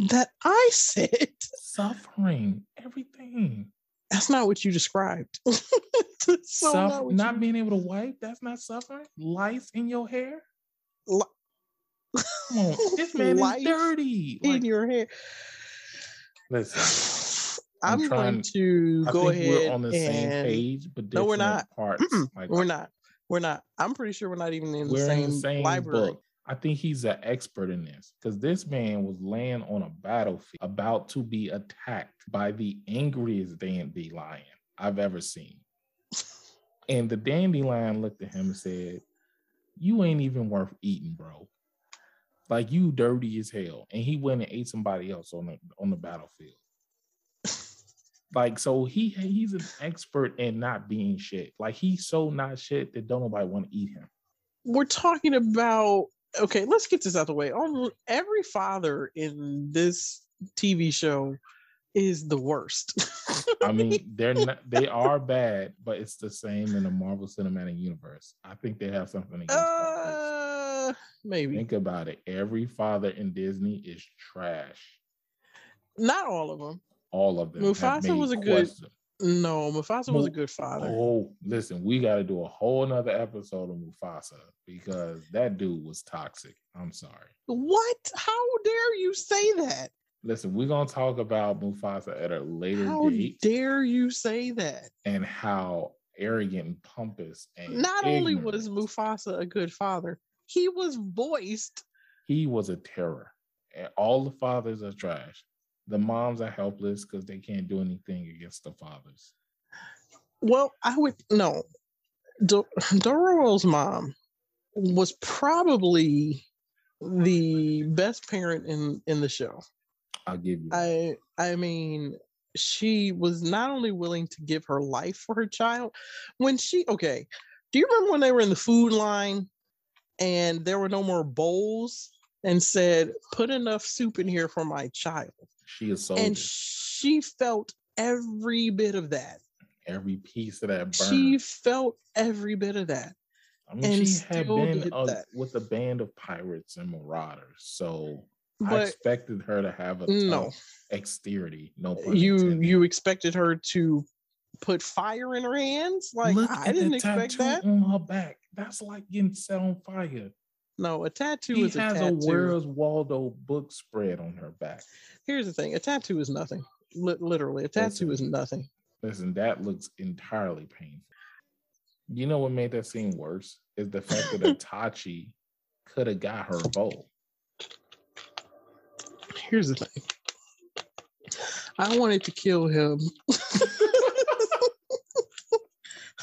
that I said? Suffering, everything. That's not what you described. so Suff- not not, you- being able to wipe, that's not suffering. Lice in your hair. Li- Come on, this man Lice is dirty. in Like, your hair. listen, I'm, I'm going trying- to I go think ahead we're on the same page, but No, we're not. parts. Like, we're not. We're not. I'm pretty sure we're not even in the we're same, in the same library. book. I think he's an expert in this because this man was laying on a battlefield about to be attacked by the angriest dandelion I've ever seen. And the dandelion looked at him and said, You ain't even worth eating, bro. Like you dirty as hell. And he went and ate somebody else on the on the battlefield. Like so he he's an expert in not being shit. Like he's so not shit that don't nobody want to eat him. we're talking about okay let's get this out of the way All, every father in this tv show is the worst I mean, they're not they are bad, but it's the same in the Marvel Cinematic Universe. I think they have something against fathers. uh maybe Think about it. Every father in Disney is trash. not all of them All of them. Mufasa was a good. No mufasa was a good father Oh, listen, we got to do a whole nother episode of Mufasa because that dude was toxic. I'm sorry. what how dare you say that Listen, we're gonna talk about Mufasa at a later how date dare you say that and how arrogant and pompous and not only was mufasa a good father he was voiced he was a terror. And all the fathers are trash. The moms are helpless because they can't do anything against the fathers. Well, I would no. Do- Dororo's mom was probably the best parent in in the show. I'll give you. I I mean, she was not only willing to give her life for her child when she okay. Do you remember when they were in the food line and there were no more bowls and said, "Put enough soup in here for my child," she is soldier. and she felt every bit of that. Every piece of that burn. She felt every bit of that. I mean, and she had been that. with a band of pirates and marauders, so I expected her to have a no, exteriority. No you intended. you expected her to put fire in her hands? Like Look I didn't expect that. on her back. That's like getting set on fire. No, a tattoo She is a has a, tattoo. Where's Waldo book spread on her back. Here's the thing: a tattoo is nothing. Li- literally, a tattoo is nothing. Listen, that looks entirely painful. You know what made that scene worse is the fact that Itachi could have got her vote. Here's the thing. I wanted to kill him.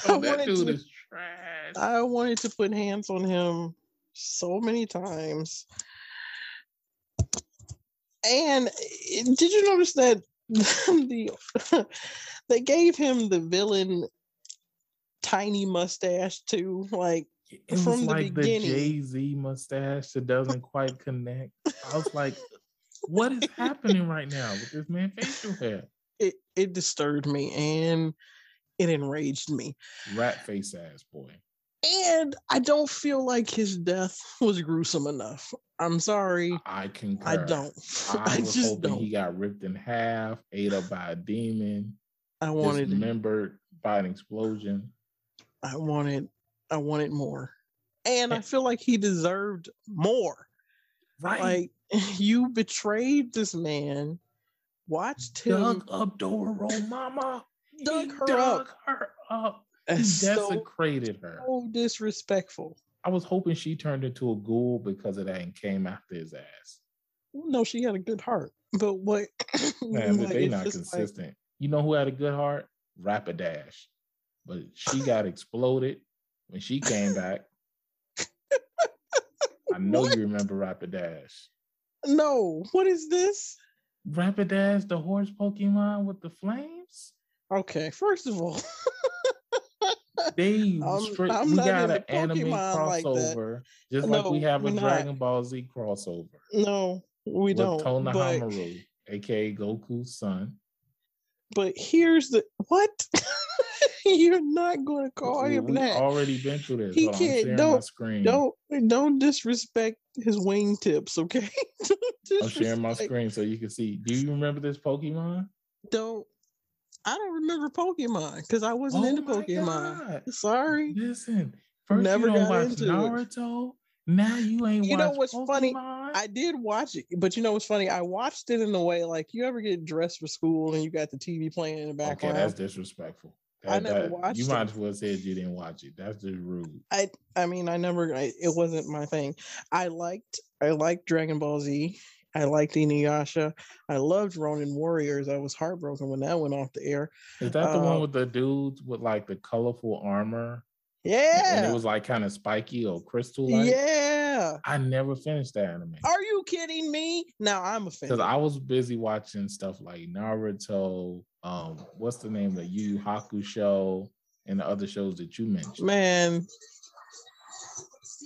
Oh, I Oh, that wanted dude to- is trash. I wanted to put hands on him so many times. And eh, did you notice that the they gave him the villain tiny mustache too? Like It From the like the, beginning. Jay Z mustache that doesn't quite connect. I was like, what is happening right now with this man facial hair? it, it disturbed me and it enraged me. Rat face ass boy. And I don't feel like his death was gruesome enough. I'm sorry. I concur. I don't. I I, was just hoping don't. he got ripped in half, ate up by a demon, I wanted dismembered by an explosion. I wanted I wanted more. And I eh. feel like he deserved more. Right. Like you betrayed this man, watched him dug up Doro Mama. Dug He her dug up. her up. And so, desecrated her. so disrespectful. I was hoping she turned into a ghoul because of that and came after his ass. No, she had a good heart. But what Man, but like, they not just like- consistent. You know who had a good heart? Rapidash. But she got exploded when she came back. I know What? you remember Rapidash. no, what is this? Rapidash, the horse Pokemon with the flames? Okay, first of all, They straight, I'm we got an anime Pokemon like crossover, just like we have a we're not. Dragon Ball Z crossover no, we with don't. Tona but, Hamaru, aka Goku's son. but here's the what? You're not going to call him we that. already been through this. He Hold can't- don't- screen. Don't don't disrespect his wingtips, okay? I'm sharing my screen so you can see. Do you remember this Pokemon? Don't. I don't remember Pokemon because I wasn't Oh into Pokemon. God. Sorry. Listen, first Never you don't got watch into it. Naruto. Now you ain't You know what's funny? Pokemon? I did watch it, but you know what's funny? I watched it in a way like you ever get dressed for school and you got the TV playing in the Okay, background. that's disrespectful. I That- never that- watched You it. might as well said you didn't watch it. That's just rude. I I mean I never I, it wasn't my thing. I liked I liked Dragon Ball Z. I liked Inuyasha. I loved Ronin Warriors. I was heartbroken when that went off the air. Is that the one Uh, with the dudes with like the colorful armor? Yeah. And it was like kind of spiky or crystal like? yeah. I never finished that anime. Are you kidding me? Now I'm offended. Because I was busy watching stuff like Naruto, um, what's the name of Yu Yu Hakusho, and the other shows that you mentioned. Man,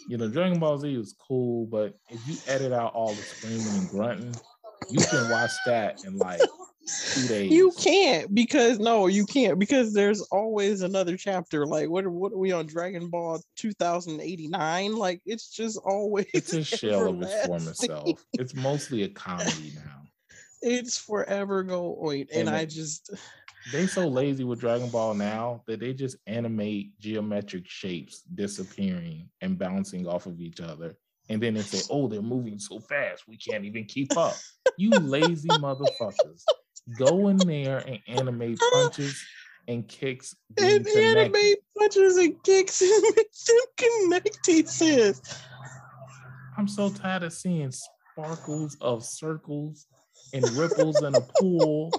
You know, Dragon Ball Z was cool, but if you edit out all the screaming and grunting, you can watch that in like two days. you can't because no, you can't because there's always another chapter. Like what? are- What are we on Dragon Ball 2089? Like it's just always. It's a shell of its former self. It's mostly a comedy now. It's forever going, and And I just They so lazy with Dragon Ball now that they just animate geometric shapes disappearing and bouncing off of each other. And then they say, oh, they're moving so fast, we can't even keep up. You lazy motherfuckers. Go in there and animate punches and kicks and connected. animate punches and kicks and make them connect. I'm so tired of seeing sparkles of circles and ripples in a pool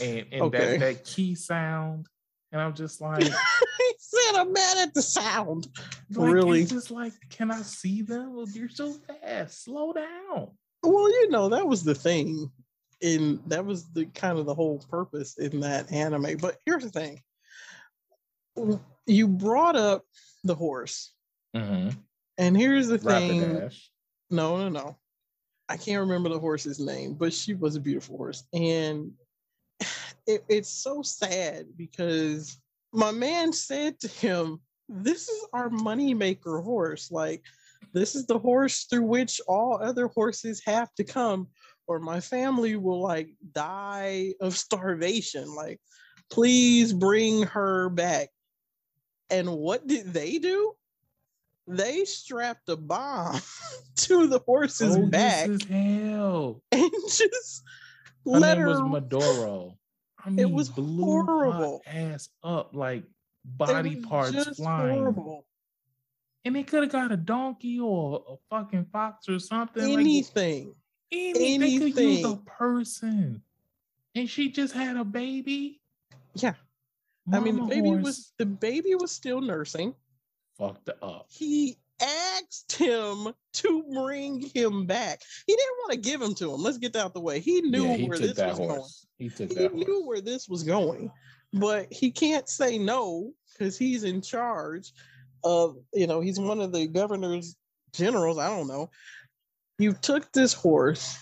and, and Okay. that, that key sound. And I'm just like, he said, I'm mad at the sound. like, Really? It's just like, can I see them? Well, you're so fast. Slow down. Well, you know, that was the thing. And that was the kind of the whole purpose in that anime. But here's the thing. You brought up the horse. Mm-hmm. And here's the thing. No, no, no. I can't remember the horse's name, but she was a beautiful horse. And it, it's so sad because my man said to him, This is our moneymaker horse. Like, this is the horse through which all other horses have to come, or my family will like die of starvation. Like, please bring her back. And what did they do? They strapped a bomb to the horse's oh, Bogus back as hell. and just Her let name her. was Maduro. I mean, it was blew horrible. her ass up like body parts flying. horrible. And they could have got a donkey or a fucking fox or something. like, Anything. any, they could use a person. And she just had a baby. Yeah. I mean, the baby horse was the baby was still nursing. fucked up. He asked him to bring him back. He didn't want to give him to him. Let's get that out the way. He knew yeah, he where this was going. He took He knew horse. where this was going, but he can't say no because he's in charge of, you know, he's one of the governor's generals. I don't know. You took this horse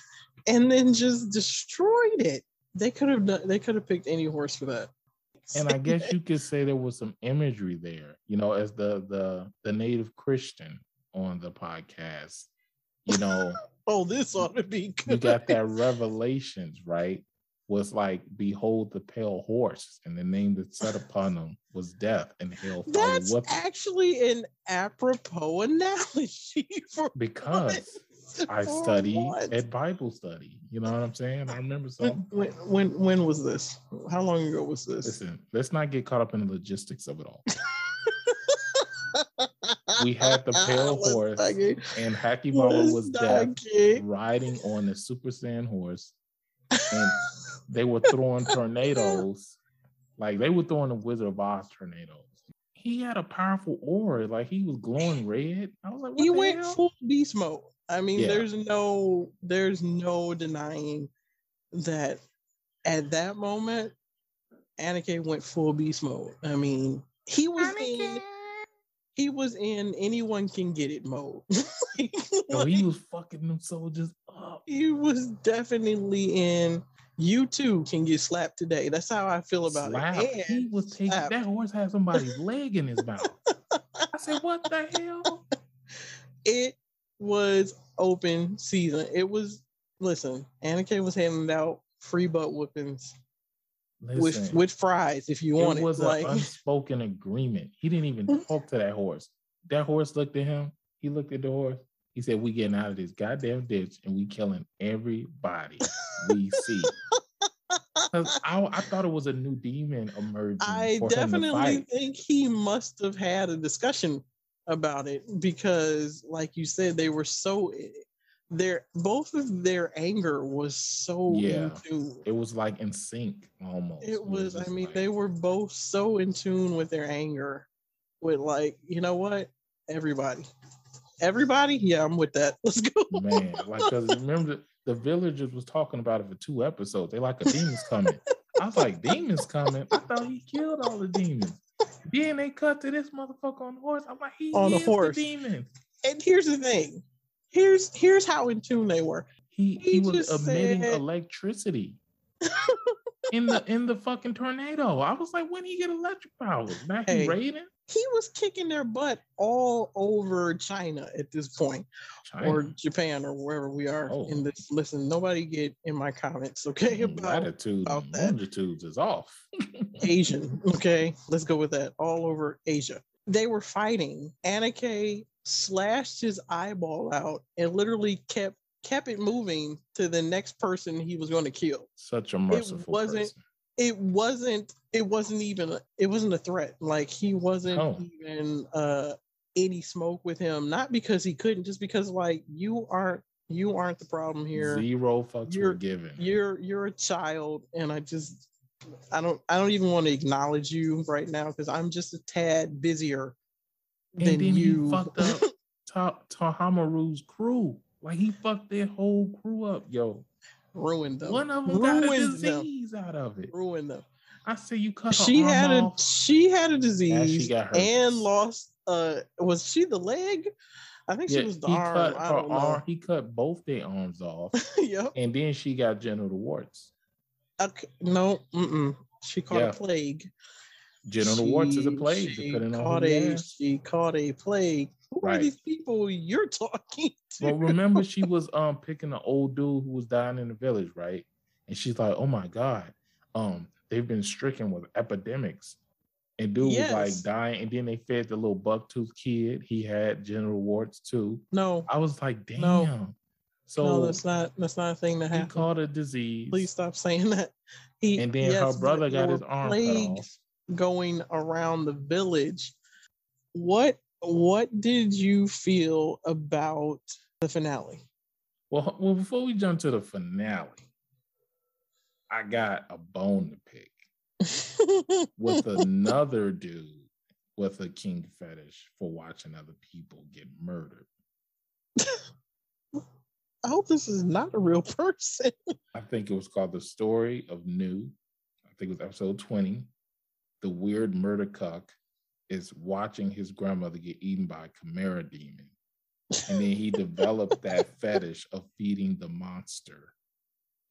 and then just destroyed it. They could have done. They could have picked any horse for that. And I guess you could say there was some imagery there, you know, as the the the native Christian on the podcast. You know, oh, this ought to be good. you got that revelations, right? Was like, behold the pale horse, and the name that set upon him was death, and hell That's actually an apropos analogy for Because I study at Bible study. You know what I'm saying? I remember something. when when when was this? How long ago was this? Listen, let's not get caught up in the logistics of it all. we had the pale horse, and Hacky let's was deaf, riding on the Super Saiyan horse, and they were throwing tornadoes, like they were throwing the Wizard of Oz tornadoes. He had a powerful aura, like he was glowing red. I was like, what he went hell? full beast mode. I mean, Yeah. there's no there's no denying that at that moment, Aniki went full beast mode. I mean, he was in he was in anyone can get it mode. Like, Yo, he was fucking them soldiers up. he was definitely in you too can get slapped today. That's how I feel about Slapped. it. He was taking slapped. that horse had somebody's leg in his mouth. I said, what the hell? it was open season. It was listen, Aniki was handing out free butt whippings with Listen, with fries if you it want it. was Like an unspoken agreement. He didn't even talk to that horse. That horse looked at him. He looked at the horse. He said, "We getting out of this goddamn ditch, and we killing everybody we see." I, I thought it was a new demon emerging. I for him to definitely think he must have had a discussion about it because, like you said, they were so eh, their both of their anger was so Yeah. It was like in sync almost. It was, I mean, like- they were both so in tune with their anger. With like, you know what? Everybody. Everybody? Yeah, I'm with that. Let's go. man. Like, cause remember the, the villagers was talking about it for two episodes. They like a demon's coming. I was like, demons coming. I thought he killed all the demons. Then they cut to this motherfucker on the horse. I'm like, he On the is horse. the demon. And here's the thing. Here's here's how in tune they were. He He he was emitting said- electricity in the in the fucking tornado. I was like, when he get electric power? Now he Hey. raiding He was kicking their butt all over China at this point, China. or Japan, or wherever we are Oh. in this. Listen, nobody get in my comments, okay? Mm, About Latitude about longitudes is off. Asian. Okay, let's go with that. All over Asia. They were fighting. Aniki slashed his eyeball out and literally kept kept it moving to the next person he was going to kill. Such a merciful wasn't- person. It wasn't. It wasn't even. It wasn't a threat. Like he wasn't Oh. even uh any smoke with him. Not because he couldn't, just because like you aren't. You aren't the problem here. Zero fucks were You're- given. you're you're a child and i just i don't i don't even want to acknowledge you right now because i'm just a tad busier And than then you he fucked up Ta- Tahomaru's crew. Like he fucked their whole crew up, yo. Ruined them One of them got a ruined them disease out of it. ruined them I say you cut her she had a off. she had a disease got and lost uh was she the leg i think Yeah, she was the he arm cut i don't know arm. He cut both their arms off, yep and then she got genital warts. okay. no mm-mm. she caught Yeah. a plague Genital warts is a plague, she caught a she caught a plague who are these people you're talking to Well, remember she was um picking an old dude who was dying in the village, right? And she's like, "Oh my god, um, they've been stricken with epidemics." And dude was like dying, and then they fed the little bucktooth kid. He had general warts too. no I was like, "Damn." No. So no, that's not that's not a thing that happened. he caught a disease. Please stop saying that. He And then her brother got his arm cut off. going around the village. What what did you feel about the finale? Well, well, before we jump to the finale, I got a bone to pick with another dude with a king fetish for watching other people get murdered. I hope this is not a real person. I think it was called The Story of Nue. I think it was episode 20. The weird murder cuck is watching his grandmother get eaten by a chimera demon. And then he developed that fetish of feeding the monster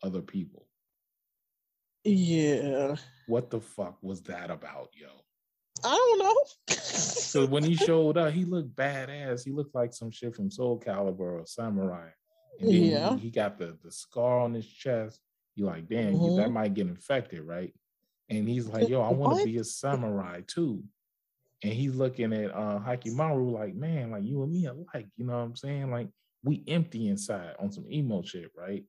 other people. yeah. What the fuck was that about, yo? I don't know. So when he showed up, he looked badass. He looked like some shit from Soul Calibur or Samurai. And then Yeah. he, he got the, the scar on his chest. You like, damn, you- that mm-hmm. might get infected, right? And he's like, yo, I want to be a samurai too. And he's looking at uh Hyakkimaru like, man, like you and me alike, you know what I'm saying? Like we empty inside on some emo shit, right?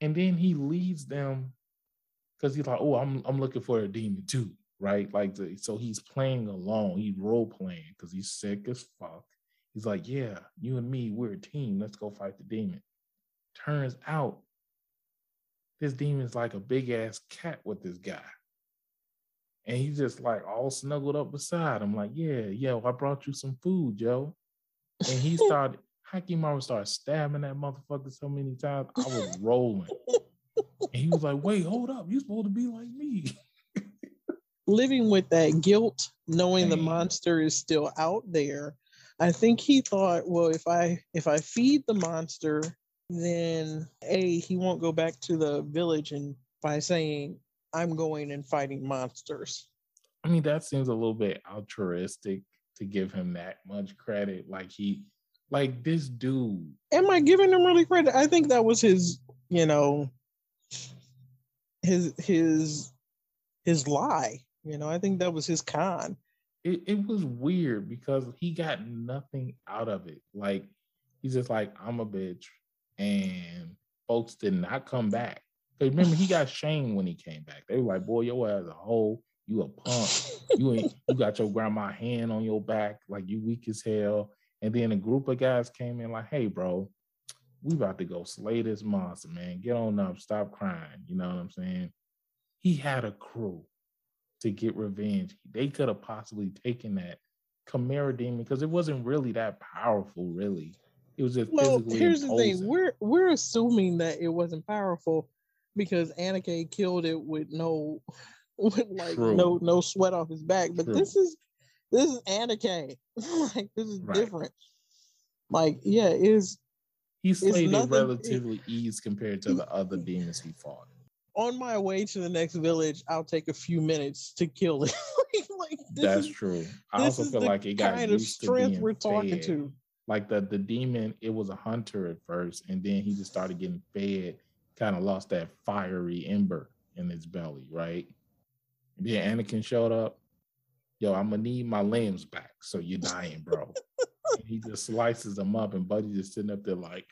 And then he leads them because he's like, oh, I'm I'm looking for a demon too, right? Like the, so he's playing along, he's role playing because he's sick as fuck. He's like, yeah, you and me, we're a team. Let's go fight the demon. Turns out this demon's like a big ass cat with this guy. And he just like all snuggled up beside him, like, yeah, yo, I brought you some food, yo. And he started, Hyakkimaru started stabbing that motherfucker so many times. I was rolling. And he was like, wait, hold up. you're supposed to be like me. Living with that guilt, knowing the monster is still out there. I think he thought, well, if I if I feed the monster, then a he won't go back to the village and by saying I'm going and fighting monsters. I mean, that seems a little bit altruistic to give him that much credit. Like he like this dude. Am I giving him really credit? I think that was his, you know, his his his lie. You know, I think that was his con. It, it was weird because he got nothing out of it. Like he's just like, I'm a bitch. And folks did not come back. Remember, he got shamed when he came back. They were like, boy, your ass a hoe. You a punk. you ain't you got your grandma hand on your back, like you weak as hell. And then a group of guys came in like, hey, bro, we about to go slay this monster, man. Get on up, stop crying. You know what I'm saying? He had a crew to get revenge. They could have possibly taken that Chimera demon because it wasn't really that powerful, really. It was just Well, here's the thing: we're we're assuming that it wasn't powerful because Aniki killed it with no, with like True. no no sweat off his back. But True. this is this is Aniki. like this is Right. different. Like yeah, it is he slayed it relatively ease compared to the other demons he fought. on my way to the next village. I'll take a few minutes to kill it. like this That's is, true. I this also feel like it got kind of strength we're talking fed. to. Like the the demon, it was a hunter at first, and then he just started getting fed. Kind of lost that fiery ember in his belly, right? Then Aniki showed up. Yo, I'm gonna need my limbs back, so you're dying, bro. and he just slices them up, and Buddy just sitting up there like,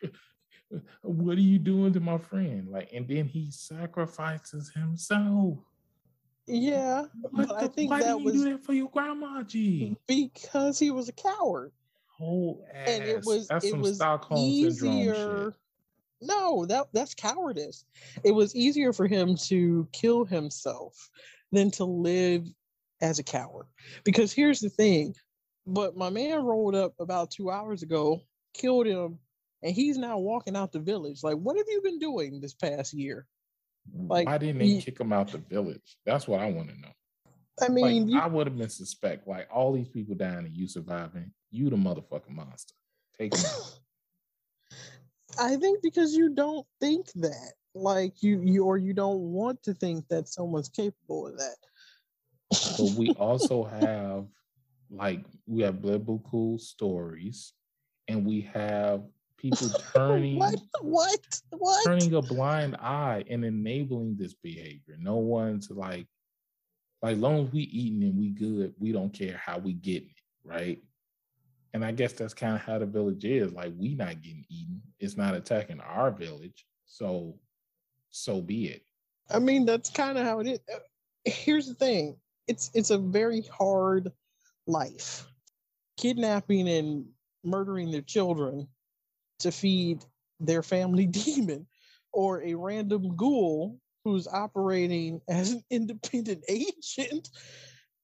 "What are you doing to my friend?" Like, and then he sacrifices himself. Yeah, What but I think why that did you was do that for your grandma, G? because he was a coward. whole ass. and it was That's it some was Stockholm syndrome easier. No, that that's cowardice. It was easier for him to kill himself than to live as a coward. Because here's the thing, but my man rolled up about two hours ago, killed him, and he's now walking out the village. Like, what have you been doing this past year? Mm, like, Why didn't they he- kick him out the village? That's what I want to know. I mean, like, you, I would have been suspect. Like all these people dying and you surviving. You the motherfucking monster. Take him out. I think because you don't think that, like you, you or you don't want to think that someone's capable of that. but we also have like we have biblical stories, and we have people turning what? What? What? turning a blind eye and enabling this behavior. No one's like, like long as we eating and we good, we don't care how we getting it, right? And I guess that's kind of how the village is. Like we not getting eaten. It's not attacking our village. So so be it. I mean, that's kind of how it is. Uh, Here's the thing: it's it's a very hard life. Kidnapping and murdering their children to feed their family demon, or a random ghoul who's operating as an independent agent.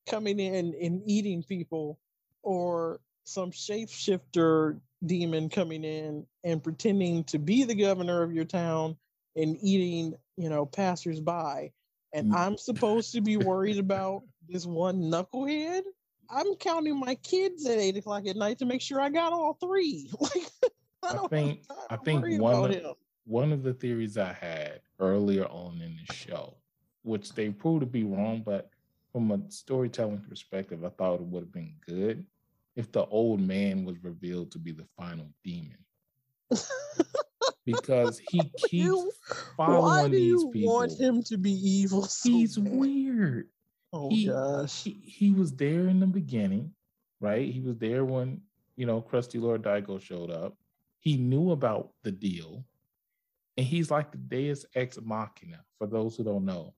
coming in and eating people or some shapeshifter demon coming in and pretending to be the governor of your town and eating, you know, passersby. And Mm. I'm supposed to be worried about this one knucklehead. I'm counting my kids at eight o'clock at night to make sure I got all three. Like, I, I think- I think one of- him. one of the theories I had earlier on in the show, which they proved to be wrong, but from a storytelling perspective, I thought it would have been good if the old man was revealed to be the final demon. Because he keeps You- Why following do these you people. want him to be evil? So He's bad? weird. Oh he- gosh. He, he was there in the beginning, right? He was there when, you know, Krusty Lord Daigo showed up. He knew about the deal. And he's like the Deus Ex Machina, for those who don't know.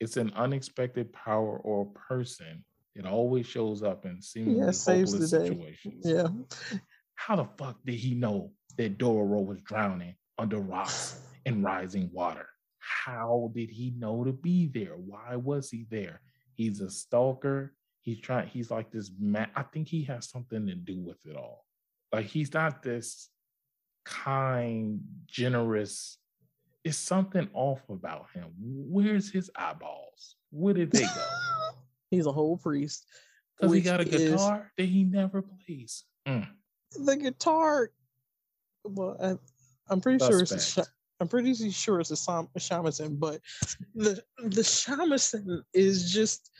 It's an unexpected power or person that always shows up in seemingly the hopeless situations. Yeah. How the fuck did he know that Dororo was drowning under rocks and rising water? How did he know to be there? Why was he there? He's a stalker. He's trying, he's like this man. I think he has something to do with it all. Like he's not this kind, generous. It's something off about him. Where's his eyeballs? Where did they go? He's a whole priest. Because he got a is- guitar that he never plays. Mm. The guitar. Well, I, I'm pretty sure it's a Suspect. sha- I'm pretty sure it's a, sam- a shamisen, but the the shamisen is just,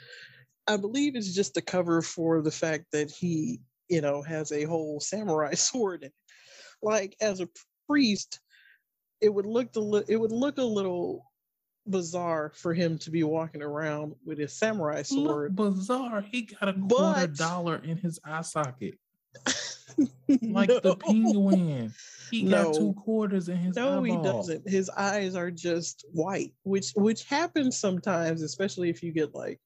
I believe, it's just a cover for the fact that he, you know, has a whole samurai sword. In it. Like as a priest, it would look the li- it would look a little bizarre for him to be walking around with his samurai Look sword. bizarre. He got a quarter But- dollar in his eye socket, like the penguin. He got two quarters in his No, he doesn't. His eyes are just white, which which happens sometimes, especially if you get like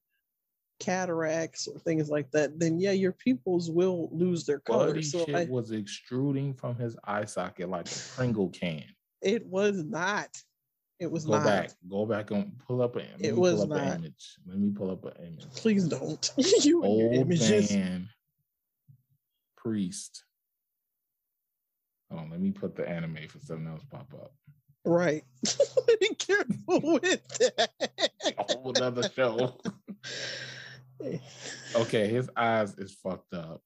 cataracts or things like that. Then yeah, your pupils will lose their color. Bloody So shit I, was extruding from his eye socket like a Pringle can. it was not. It was Go not. back. Go back and pull up a let It was up not. an image. Let me pull up an image. Please don't. you and your Old images. man priest. Hold on, let me put the anime for something else pop up. Right. Be careful with that. A whole nother show. Okay, his eyes is fucked up.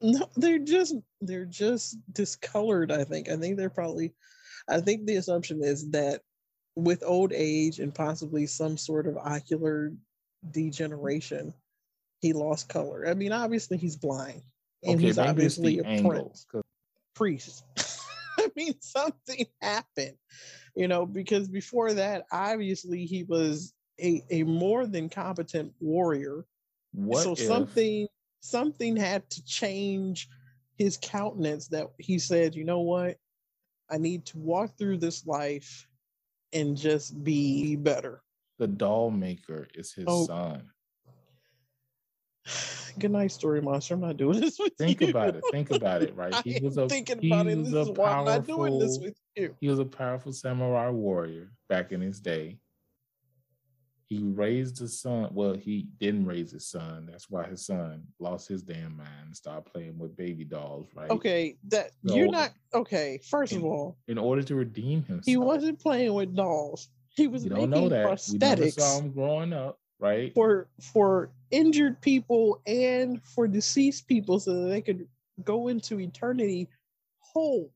No, they're just they're just discolored. I think. I think they're probably. I think the assumption is that with old age and possibly some sort of ocular degeneration, he lost color. I mean, obviously he's blind, and okay, he's obviously a angles. priest. I mean, something happened, you know, because before that, obviously he was a, a more than competent warrior What so if something something had to change his countenance that he said you know what i need to walk through this life and just be better the doll maker is his Oh. son? good night story monster i'm not doing this with Think you about it. Think about it, right? He was a thinking he about it was this a is why i'm not doing this powerful- with you He was a powerful samurai warrior back in his day. He raised his son. Well, he didn't raise his son. That's why his son lost his damn mind and started playing with baby dolls, right? okay that So- you're not okay first of all In order to redeem himself. he wasn't playing with dolls he was You making know that. Prosthetics saw him growing up, right? for for injured people and for deceased people so that they could go into eternity whole.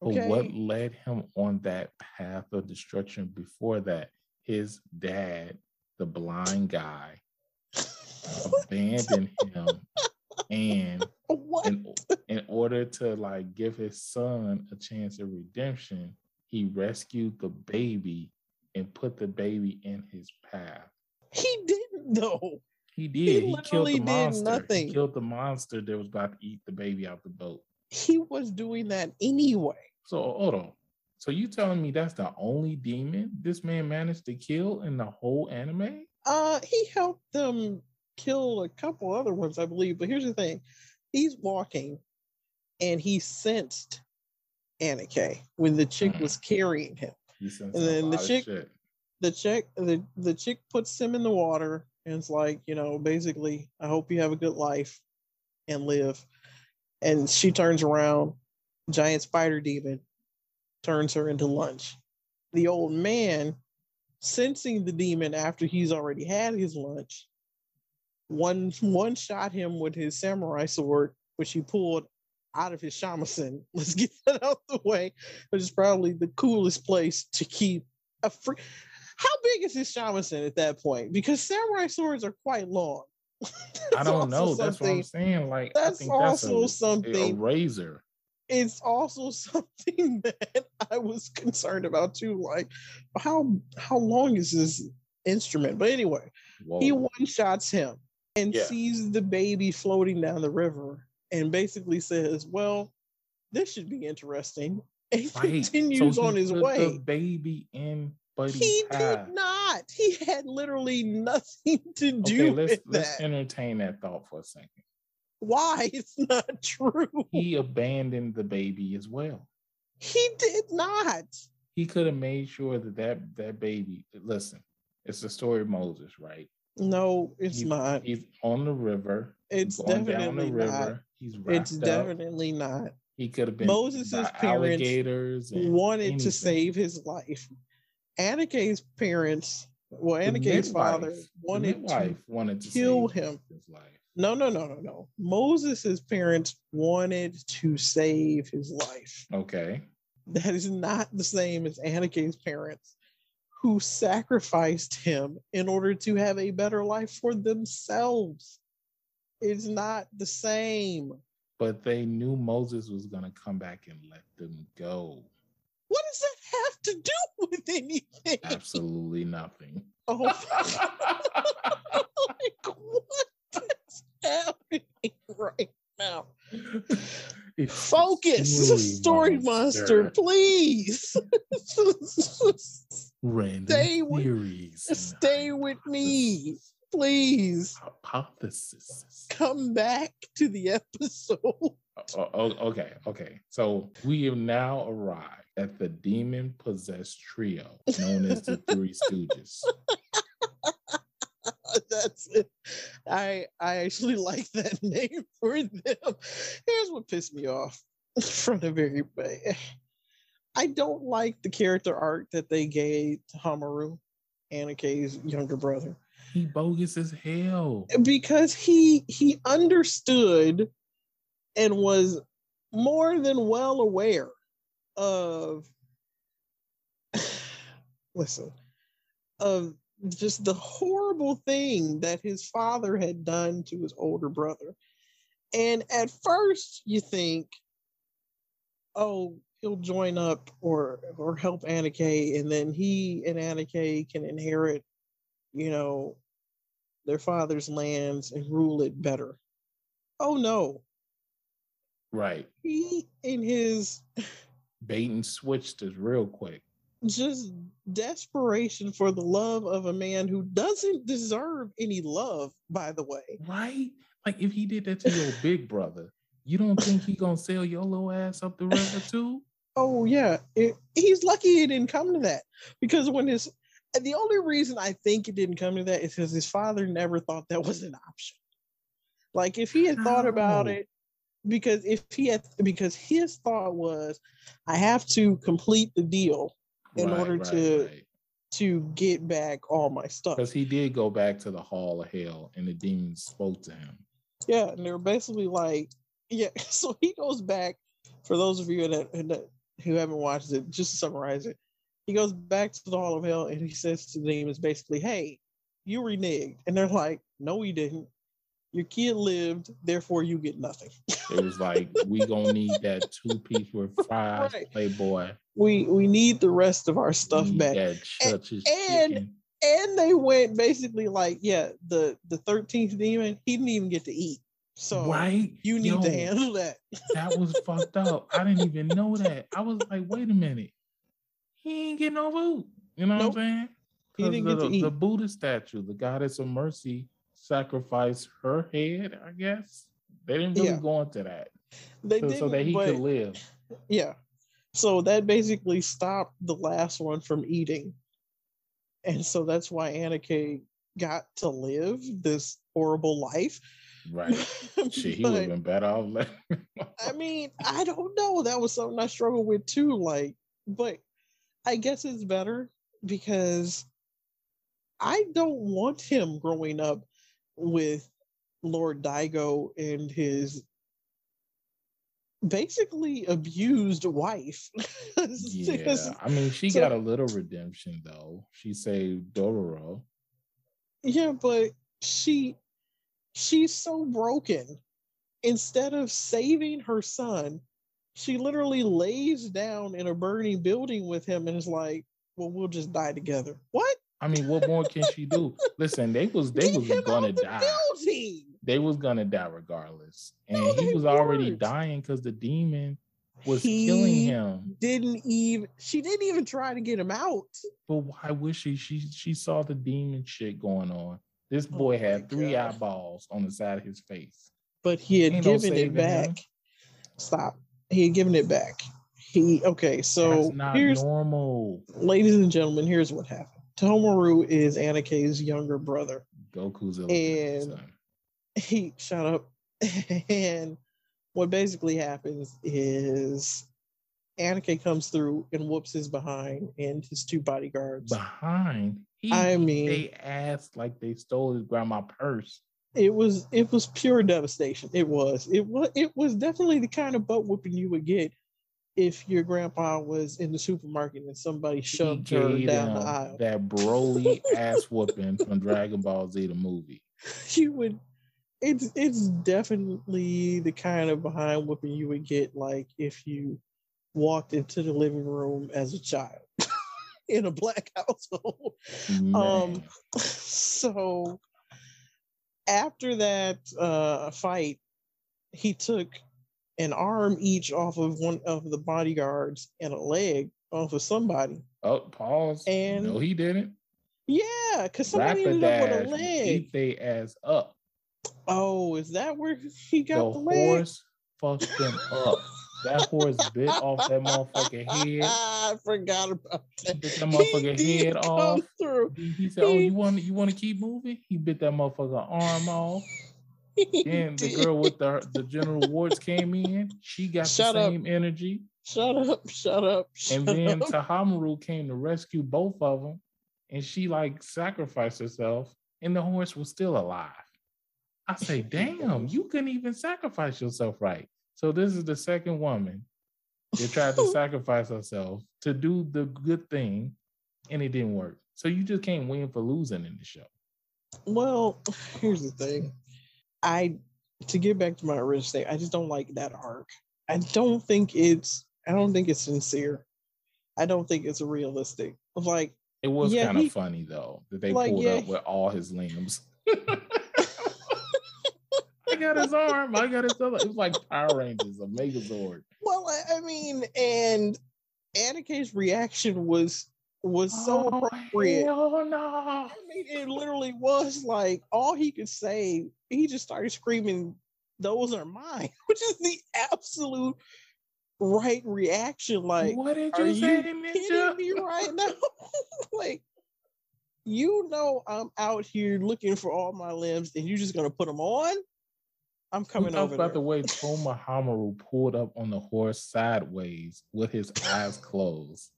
But Okay. what led him on that path of destruction before that? His dad, the blind guy, abandoned him and what? in, in order to like give his son a chance of redemption, he rescued the baby and put the baby in his path. He didn't though. He did. He, killed literally the did monster. nothing. He killed the monster that was about to eat the baby out the boat. He was doing that anyway. So hold on. So you telling me that's the only demon this man managed to kill in the whole anime? Uh he helped them kill a couple other ones, I believe. But here's the thing. He's walking and he sensed Aniki when the chick Mhm. was carrying him. And then the chick- the chick the, the chick puts him in the water and it's like, you know, basically, I hope you have a good life and live. And she turns around, giant spider demon turns her into lunch. The old man, sensing the demon after he's already had his lunch, one one shot him with his samurai sword, which he pulled out of his shamisen. Let's get that out the way, which is probably the coolest place to keep a free. How big is his shamisen at that point? Because samurai swords are quite long. I don't know. That's what I'm saying. Like That's I think also that's a, something- A razor. It's also something that I was concerned about too. Like, how how long is this instrument? But anyway, Whoa. he one shots him and Yeah. sees the baby floating down the river and basically says, Well, this should be interesting. And Right. continues So on his way. The baby in Buddy's He did not. He had literally nothing to do Okay, let's with let's that. entertain that thought for a second. Why? It's not true. He abandoned the baby as well. He did not. He could have made sure that that that baby. Listen, it's the story of Moses, right? No, it's not. He's on the river. It's going down the definitely river. not. He's It's up. definitely not. He could have been Moses' parents alligators and Wanted anything. to save his life. Aniki's parents, well, Aniki's father wanted to wanted to kill him. His life. No, no, no, no, no. Moses' parents wanted to save his life. Okay. That is not the same as Aniki's parents, who sacrificed him in order to have a better life for themselves. It's not the same. But they knew Moses was going to come back and let them go. What does that have to do with anything? Absolutely nothing. Oh, like, what happening right now? It's Focus, story monster, please. Random Stay with- theories. Stay with me, please. Hypothesis. Come back to the episode. Oh, okay, okay. So we have now arrived at the demon possessed trio known as the Three Stooges. That's it. I I actually like that name for them. Here's what pissed me off from the very beginning. I don't like the character arc that they gave to Hamaru, Aniki's younger brother. He bogus as hell. because he he understood and was more than well aware of listen of just the horrible thing that his father had done to his older brother and at first you think oh he'll join up or or help Aniki and then he and Aniki can inherit you know their father's lands and rule it better. Oh no, Right. he in his Bait and switched us real quick. Just desperation for the love of a man who doesn't deserve any love, by the way. Right? Like if he did that to your big brother, you don't think he gonna sell your little ass up the river too? Oh yeah, it, he's lucky it didn't come to that because when his the only reason I think it didn't come to that is because his father never thought that was an option. Like if he had thought about it, because if he had because his thought was, I have to complete the deal in order to- to get back all my stuff. because he did go back to the hall of hell and the demons spoke to him. Yeah, and they're basically like, yeah. So he goes back. For those of you that, that who haven't watched it, just to summarize it, he goes back to the Hall of Hell and he says to the demons basically, "Hey, you reneged," and they're like, "No, we didn't. Your kid lived, therefore you get nothing." It was like we gonna need that two piece with fries, Right. Playboy. we we need the rest of our stuff back. Church's and- And they went basically like, yeah, the the thirteenth demon, he didn't even get to eat. So right? you need Yo, to handle that. That was fucked up. I didn't even know that. I was like, wait a minute. He ain't getting no food. You know Nope. what I'm saying? He didn't the, get to the eat. Buddha statue, the goddess of mercy, sacrificed her head, I guess. They didn't really Yeah. go into that. They So, so that he but could live. yeah. So that basically stopped the last one from eating. And so that's why Aniki got to live this horrible life. Right. Shit, he would have been better off. I mean, I don't know. That was something I struggled with too. Like, but I guess it's better because I don't want him growing up with Lord Daigo and his basically abused wife. yeah. I mean, she So- got a little redemption though. She saved Dororo. Yeah, but she she's so broken. Instead of saving her son, she literally lays down in a burning building with him and is like, "Well, we'll just die together." What? I mean, what more can she do? Listen, they was they Get was gonna the die. They was gonna die regardless, and No, he was already weren't. dying because the demon was killing him. Didn't even she didn't even try to get him out. But why would she? She she saw the demon shit going on. This Oh boy my had three God. eyeballs on the side of his face. But he had Ain't no given it back. him. Stop. He had given it back. He okay, so That's not here's normal. ladies and gentlemen, here's what happened. Tomoru is Aniki's younger brother. Goku's And- son. He shut up. and what basically happens is Aniki comes through and whoops his behind and his two bodyguards. behind. He I mean- they asked like they stole his grandma purse. It was it was pure devastation. It was. It was it was definitely the kind of butt whooping you would get if your grandpa was in the supermarket and somebody shoved her down the aisle. that Broly ass whooping from Dragon Ball Z the movie. you would it's it's definitely the kind of behind whooping you would get like if you walked into the living room as a child in a black household Man. Um, so after that uh fight he took an arm each off of one of the bodyguards and a leg off of somebody oh, pause. and- no, he didn't. yeah because somebody ended up with a leg beat they ass up. oh is that where he got the the, leg horse fucked him up. That horse bit off that motherfucking head. I forgot about that. Bit that motherfucking did head off. through. He he said, "Oh, you want you want to keep moving?" He bit that motherfucker arm off. Then the girl with the the general wards came in. She got Shut the up. same energy. Shut up! Shut up! Shut And then up. Tahomaru came to rescue both of them, and she like sacrificed herself, and the horse was still alive. I say, damn, you couldn't even sacrifice yourself right. So this is the second woman that tried to sacrifice herself to do the good thing, and it didn't work. So you just can't win for losing in the show. Well, here's the thing. I to get back to my original state, I just don't like that arc. I don't think it's I don't think it's sincere. I don't think it's realistic. Like It was Yeah, kind of funny though that they like, pulled yeah, up with all his limbs. I got his arm. I got his other. It was like Power Rangers, a Megazord. well, I, mean, and Aniki's reaction was was so Oh, appropriate. hell no. I mean, it literally was like all he could say. He just started screaming, "Those are mine," which is the absolute right reaction. Like, what did are you say, you Ninja? kidding me right now? like, you know, I'm out here looking for all my limbs, and you're just gonna put them on? I'm coming talked over about there. the way Toma Hamaru pulled up on the horse sideways with his eyes closed,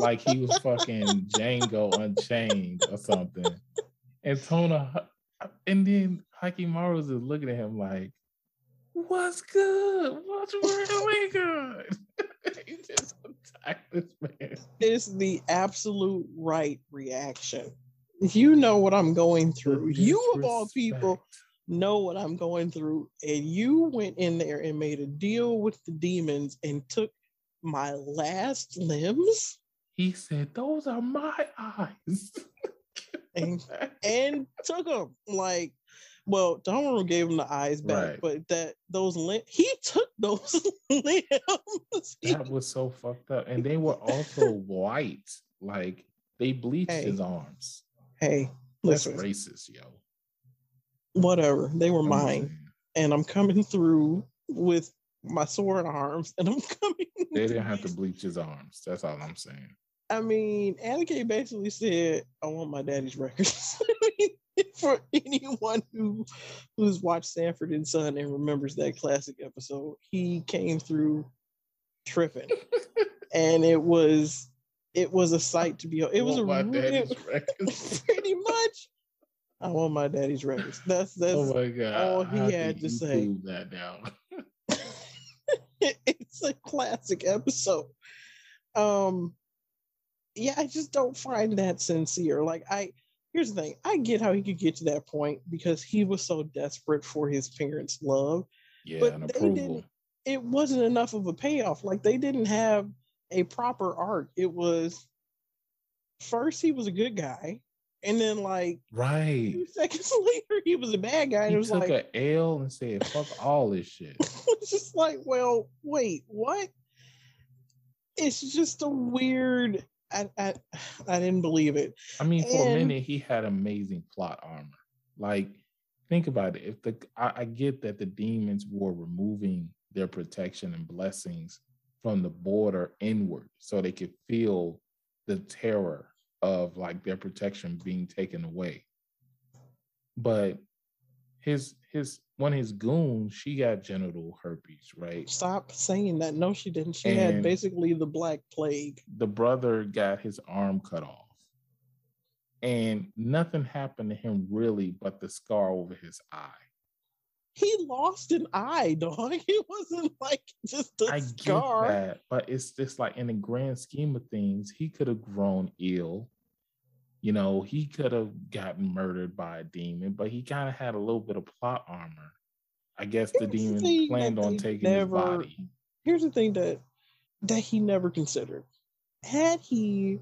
like he was fucking Django Unchained or something. And Tona, uh, and then Hyakkimaru is looking at him like, "What's good? What's really good?" he just attacked this man. It's the absolute right reaction. You know what I'm going through. You of all people know what I'm going through, and you went in there and made a deal with the demons and took my last limbs He said, "Those are my eyes." and and took them like. Well, Tomoru gave him the eyes back, Right. but that those limbs, he took those limbs. That was so fucked up. And they were also white. Like they bleached Hey, his arms. hey, That's racist, yo. whatever. They were mine, and I'm coming through with my sword arms, and I'm coming. They didn't have to bleach his arms. That's all I'm saying. I mean, Aniki basically said, "I want my daddy's records." For anyone who who's watched Sanford and Son and remembers that classic episode, he came through tripping, and it was it was a sight to be. It was a my real- daddy's records. pretty much. I want my daddy's records. That's that's oh my god! all he How had to say. that now. it's a classic episode. Um yeah, I just don't find that sincere. Like I here's the thing. I get how he could get to that point because he was so desperate for his parents' love. Yeah, But they approval. didn't- It wasn't enough of a payoff. Like they didn't have a proper arc. It was first he was a good guy, and then like Right. two seconds later he was a bad guy. And He it was took like a L and said, "Fuck all this shit." it's just like, well, wait, what? It's just a weird. I I, I didn't believe it. I mean, for a minute, he had amazing plot armor. Like, think about it. If the I, I get that the demons were removing their protection and blessings from the border inward, so they could feel the terror of like their protection being taken away. But his his one of his goons, she got genital herpes, right? Stop saying that. No, she didn't. She had basically the black plague. the brother got his arm cut off. And nothing happened to him really but the scar over his eye. He lost an eye, dog. He wasn't like just a I get that, but it's just like in the grand scheme of things, he could have grown ill. You know, he could have gotten murdered by a demon, but he kind of had a little bit of plot armor. I guess the Here's the demon thing planned on taking never- his body. Here's the thing that that he never considered. Had he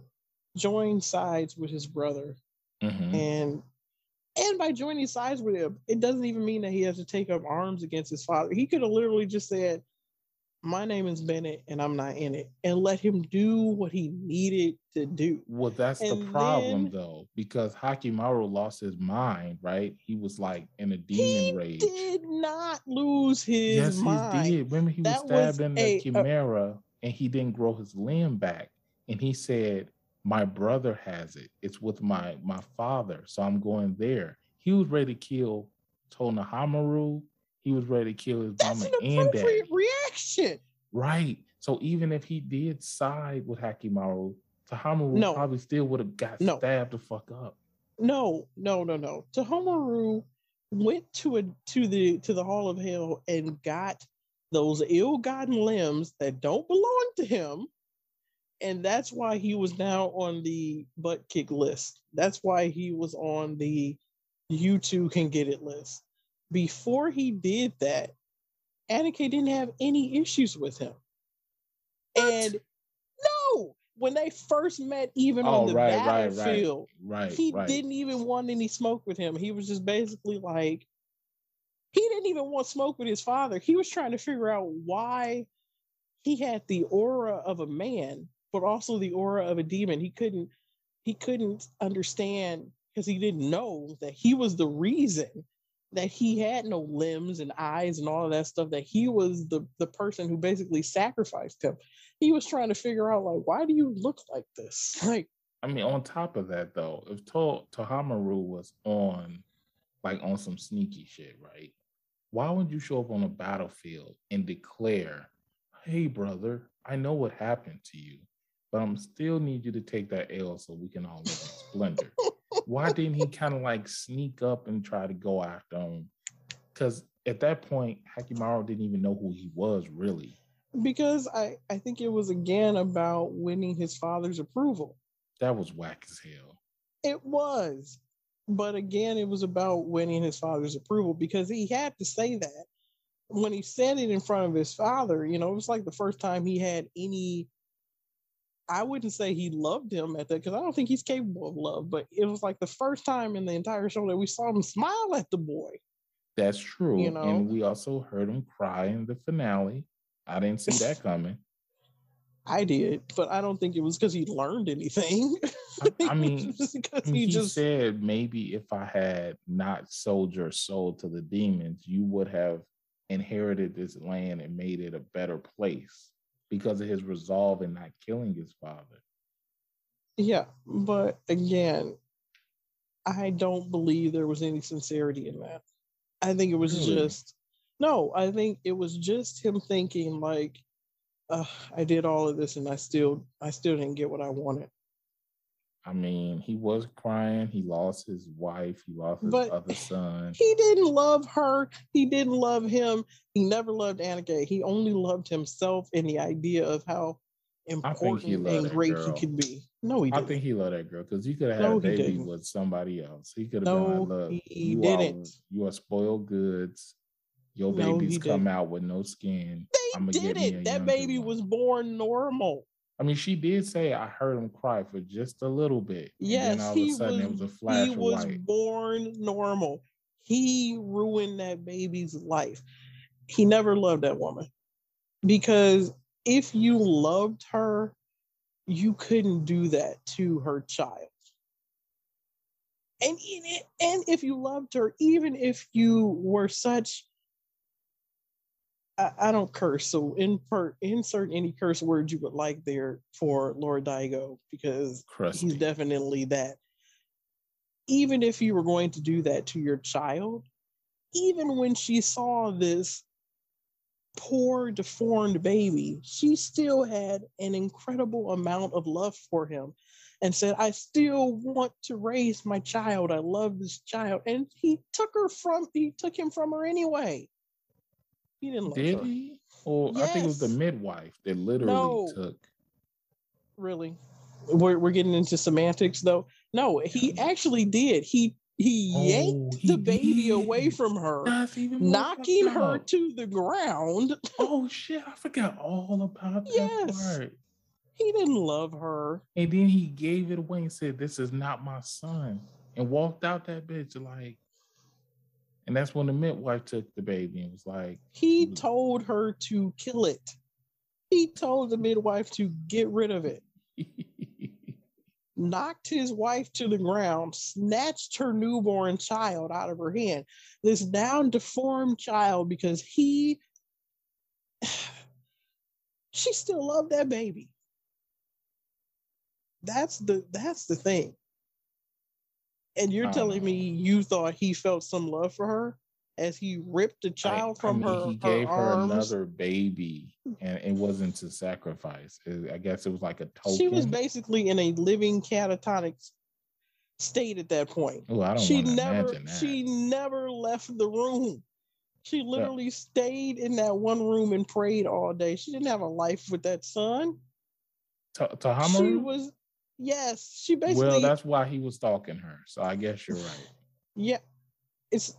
joined sides with his brother Mhm. and and by joining sides with him, it doesn't even mean that he has to take up arms against his father. He could have literally just said, "My name is Bennett, and I'm not in it," and let him do what he needed to do. Well, that's the problem then- though, because Hyakkimaru lost his mind, right? He was like in a He demon rage. He did not lose his yes, mind. he did. Remember, he was That was stabbed in a- the a- chimera and he didn't grow his limb back. And he said, My brother has it. It's with my my father. So I'm going there. He was ready to kill Tonohamaru. He was ready to kill his That's mama an and dad. reaction. Right. So even if he did side with Hyakkimaru, Tahomaru No. probably still would have got No. stabbed the fuck up. No, no, no, no. Tahomaru went to a to the to the Hall of Hell and got those ill-gotten limbs that don't belong to him. And that's why he was now on the butt kick list. That's why he was on the you two can get it list. Before he did that, Aniki didn't have any issues with him. And no, when they first met, even Oh, on the right, right, right. battlefield, Right. he didn't even want any smoke with him. He was just basically like, he didn't even want smoke with his father. He was trying to figure out why he had the aura of a man, but also the aura of a demon. He couldn't, he couldn't understand because he didn't know that he was the reason that he had no limbs and eyes and all of that stuff. That he was the the person who basically sacrificed him. He was trying to figure out like, why do you look like this? Like, I mean, on top of that, though, if to- Tahomaru was on, like, on some sneaky shit, right? Why would you show up on a battlefield and declare, "Hey, brother, I know what happened to you, but I'm still need you to take that L so we can all live in splendor." Why didn't he kind of like sneak up and try to go after him? Because at that point, Hyakkimaru didn't even know who he was really. because I I think it was again about winning his father's approval. That was whack as hell. It was, but again, it was about winning his father's approval because he had to say that when he said it in front of his father. You know, it was like the first time he had any. I wouldn't say he loved him at that because I don't think he's capable of love, but it was like the first time in the entire show that we saw him smile at the boy. That's true. You know? And we also heard him cry in the finale. I didn't see that coming. I did, but I don't think it was because he learned anything. I- I mean, because he he just said maybe if I had not sold your soul to the demons, you would have inherited this land and made it a better place because of his resolve in not killing his father. Yeah, but again, I don't believe there was any sincerity in that. I think it was Really? just no. I think it was just him thinking like, uh, I did all of this and I still I still didn't get what I wanted. I mean, he was crying. He lost his wife. He lost his But other son. He didn't love her. He didn't love him. He never loved Aniki. He only loved himself and the idea of how important he and great girl. he could be. No, he didn't. I think he loved that girl because he could have had No, a baby with somebody else. He could have No, been like, "Look, he you didn't. Are, you are spoiled goods. Your No, babies come didn't. out with no skin. they I'ma get me a didn't. That baby one." was born normal. I mean, she did say I heard him cry for just a little bit. and Yes, then all he of a sudden it was. was a flash he was white. born normal. He ruined that baby's life. He never loved that woman because if you loved her, you couldn't do that to her child. And and if you loved her, even if you were such I, I don't curse, so in per, insert any curse words you would like there for Lord Daigo because Crusty. he's definitely that. Even if you were going to do that to your child, even when she saw this poor, deformed baby, she still had an incredible amount of love for him and said, I still want to raise my child. I love this child. And he took her from, he took him from her anyway. He didn't love Did he? Or I think it was the midwife that literally No. took. really we're, we're getting into semantics though no he actually did he he oh, yanked Oh, he the baby away from her That's even more knocking her up. to the ground Oh shit! I forgot all about that Yes. part. he didn't love her And then he gave it away and said, "This is not my son," and walked out that bitch like. And that's when the midwife took the baby and was like, he told her to kill it he told the midwife to get rid of it knocked his wife to the ground, snatched her newborn child out of her hand. This now deformed child because he she still loved that baby. That's the that's the thing. And you're I don't telling me you thought he felt some love for her as he ripped the child I from mean, her, He gave her arms. another baby, and it wasn't to sacrifice. It- I guess it was like a token. She was basically in a living catatonic state at that point. Oh, I don't she never she never left the room she literally stayed in that one room and prayed all day she didn't have a life with that son she was yes she basically well, that's why he was stalking her. So I guess you're right. yeah it's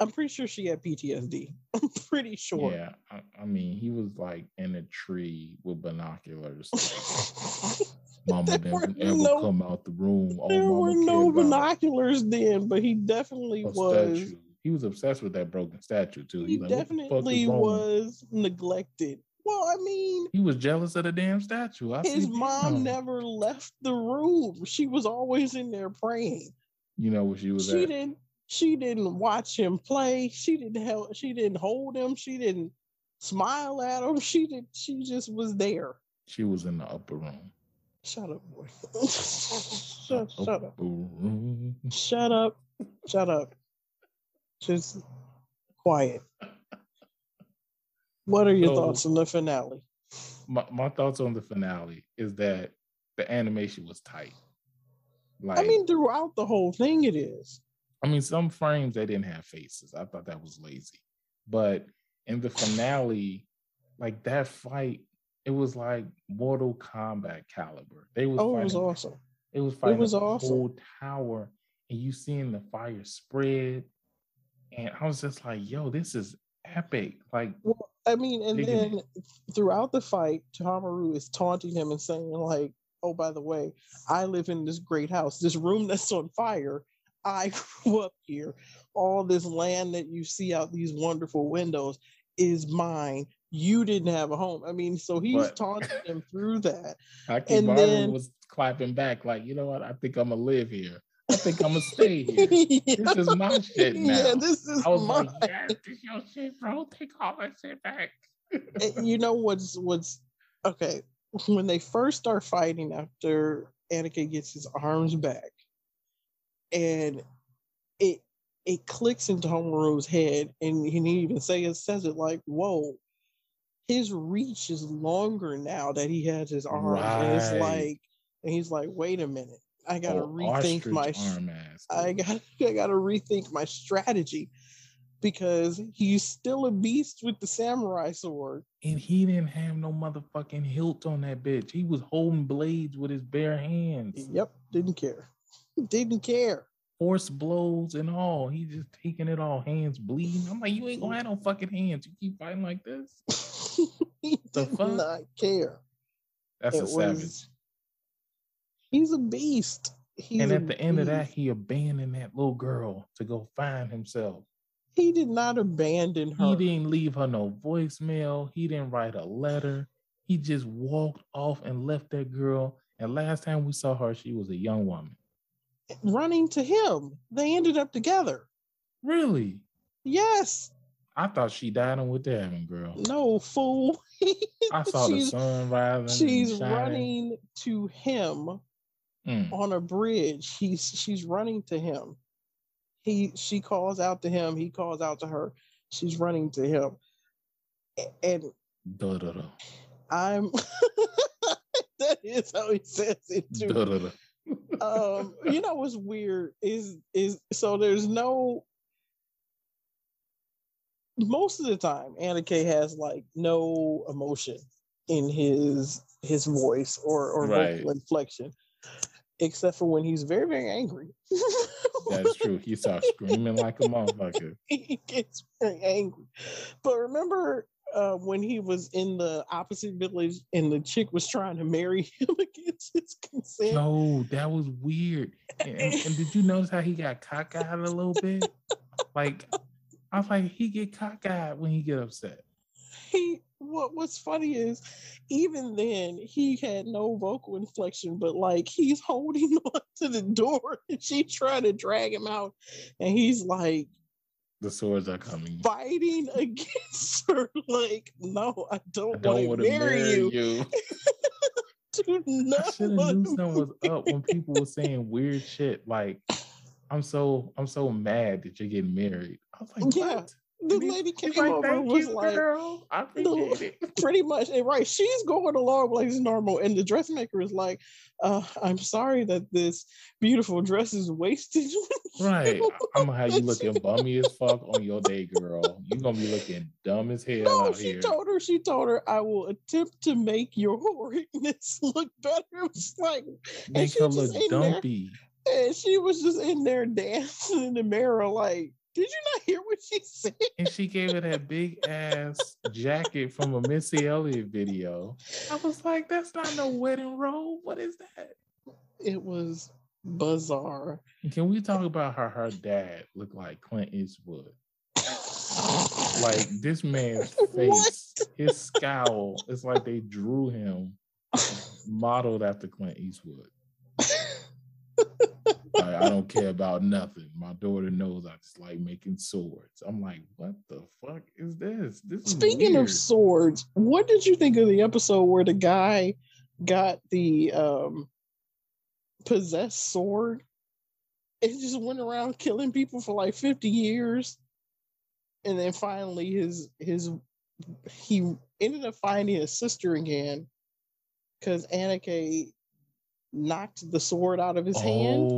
i'm pretty sure she had ptsd i'm pretty sure Yeah, I, I mean, he was like in a tree with binoculars. Mama didn't ever no- come out the room. All there mama were no about binoculars then but he definitely a was statue. He was obsessed with that broken statue too. he He's like, what the fuck definitely was neglected well i mean He was jealous of the damn statue. I his mom never left the room. She was always in there praying. You know where she was she at? didn't she didn't watch him play. She didn't help she didn't hold him. She didn't smile at him. She did she just was there. She was in the upper room. shut up boy. Shut, shut up room. shut up. Shut up. Just quiet what are your So- thoughts on the finale My, my thoughts on the finale is that the animation was tight. Like, i mean throughout the whole thing it is I mean, some frames they didn't have faces. I thought that was lazy. But in the finale, like that fight, it was like Mortal Kombat caliber. They was oh it was awesome It was fighting was the awesome. whole tower, and you seeing the fire spread, and I was just like, "Yo, this is epic!" Like, Well, I mean, and then throughout the fight, Tamaru is taunting him and saying, like, oh, by the way, I live in this great house, this room that's on fire. I grew up here. All this land that you see out these wonderful windows is mine. You didn't have a home. I mean, so he's But- taunting him through that. And then- was clapping back, like, "You know what? I think I'm gonna live here. I think I'm gonna stay here." This is my shit now. Yeah, this is I was mine. like, "Yes, this your shit, bro. Take all that shit back." And you know what's what's okay when they first start fighting after Aniki gets his arms back and it it clicks into Homero's head, and he didn't even say it says it like, "Whoa." His reach is longer now that he has his arms, and it's like, and he's like, "Wait a minute, I gotta Oh, rethink my ass. I got I got to rethink my strategy because he's still a beast with the samurai sword. And he didn't have no motherfucking hilt on that bitch. He was holding blades with his bare hands. Yep, didn't care. Didn't care. Force blows and all. He just taking it all, hands bleeding. I'm like, you ain't gonna have no fucking hands. You keep fighting like this. he The did fuck? not care. That's It a savage. was- He's a beast. He's and at the end of that, he abandoned that little girl to go find himself. he did not abandon her. He didn't leave her no voicemail. He didn't write a letter. He just walked off and left that girl. And last time we saw her, she was a young woman. running to him. They ended up together. Really? Yes. I thought she died on with the heaven, girl. No fool. I saw the She's- sun rising. She's running to him Mm. on a bridge. He's she's running to him. He she calls out to him. He calls out to her. She's running to him. And Duh, duh, duh. I'm that is how he says it too. Um, you know what's weird is is so there's no most of the time Aniki has like no emotion in his his voice or or Right. vocal inflection except for when he's very very angry That's true. He starts screaming like a motherfucker. he gets very angry but remember uh, when he was in the opposite village and the chick was trying to marry him against his consent Yo, that was weird. And, and- and did you notice how he got cockeyed a little bit? Like, I was like, he get cockeyed when he get upset. he what what's funny is even then he had no vocal inflection but like he's holding on to the door and she trying to drag him out and he's like The swords are coming. fighting against her like no i I don't, don't want to to marry, you, you. do I not should have knew something was up when people were saying weird shit. Like, I'm so I'm so mad that you're getting married. I was like, Yeah. what? The lady came like, over and was you, like girl. I appreciate it. pretty much and right she's going along like it's normal and the dressmaker is like uh i'm sorry that this beautiful dress is wasted Right. I'm gonna have you looking bummy as fuck on your day, girl. You're gonna be looking dumb as hell No, she here. told her, she told her, I will attempt to make your horridness look better. It was like, Make her look in there. and she was just in there dancing in the mirror, like, did you not hear what she said? And she gave her that big ass jacket from a Missy Elliott video. I was like, that's not no wedding robe. What is that? It was bizarre. Can we talk about how her dad looked like Clint Eastwood? Like this man's face, his scowl, it's like they drew him modeled after Clint Eastwood. Like, I don't care about nothing. My daughter knows I just like making swords. I'm like, what the fuck is this? This is Speaking weird. of swords, what did you think of the episode where the guy got the um possessed sword and just went around killing people for like 50 years? And then finally his his he ended up finding his sister again because Aniki knocked the sword out of his hand.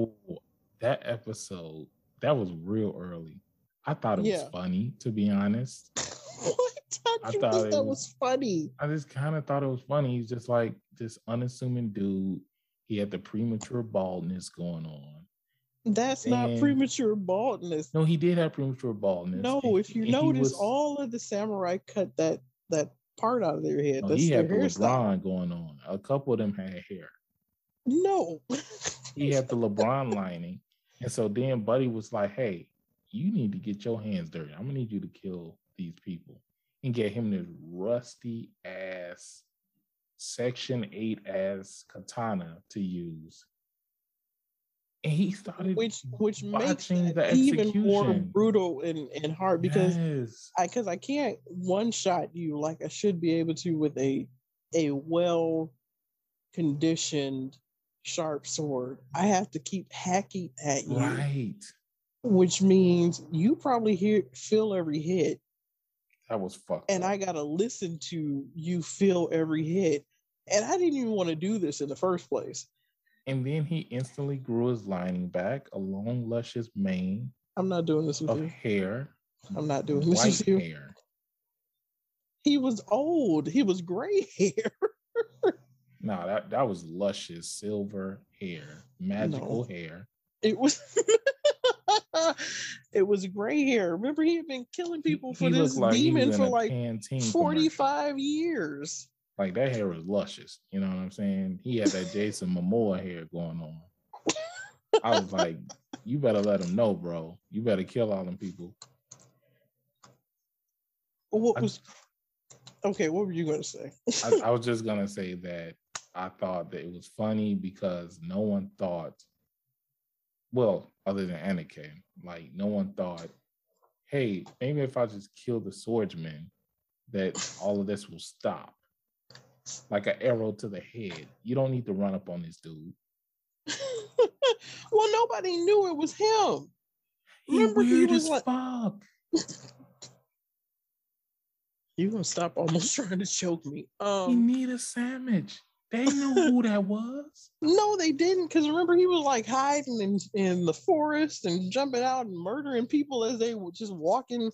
Oh, that episode, that was real early. I thought it was funny, to be honest. what? How I thought it that was- was funny? I just kind of thought it was funny. He's just like this unassuming dude. He had the premature baldness going on. That's not premature baldness. No, he did have premature baldness. No, and if you notice, was- all of the samurai cut that that part out of their head. no, That's he had. LeBron going on. A couple of them had hair. No, He had the LeBron lining, and so then Buddy was like, "Hey, you need to get your hands dirty. I'm gonna need you to kill these people." And get him this rusty ass Section Eight ass katana to use. And he started which which makes even more brutal and, and hard because Yes. I because I can't one shot you like I should be able to with a a well conditioned sharp sword. I have to keep hacking at you, Right. which means you probably hear feel every hit, That was fucked. and up. I gotta listen to you feel every hit. And I didn't even want to do this in the first place. and then he instantly grew his lining back, a long, luscious mane I'm not doing this with of you. hair, I'm not doing this with you. hair. He was old. He was gray hair. No, that that was luscious silver hair, magical hair. It was it was gray hair. Remember, he had been killing people for he this like demon for like commercial. 45 years. Like that hair was luscious. You know what I'm saying? He had that Jason Momoa hair going on. I was like, you better let him know, bro. You better kill all them people. What I- was okay? What were you going to say? I, I was just gonna say that I thought that it was funny because no one thought, well, other than Aniki, like no one thought, hey, maybe if I just kill the swordsman, that all of this will stop. Like an arrow to the head. You don't need to run up on this dude. well, nobody knew it was him. He Remember, he weird was as like- fuck. You gonna stop almost trying to choke me? he Um, need a sandwich. They knew who that was. no, they didn't. Because remember, he was like hiding in in the forest and jumping out and murdering people as they were just walking,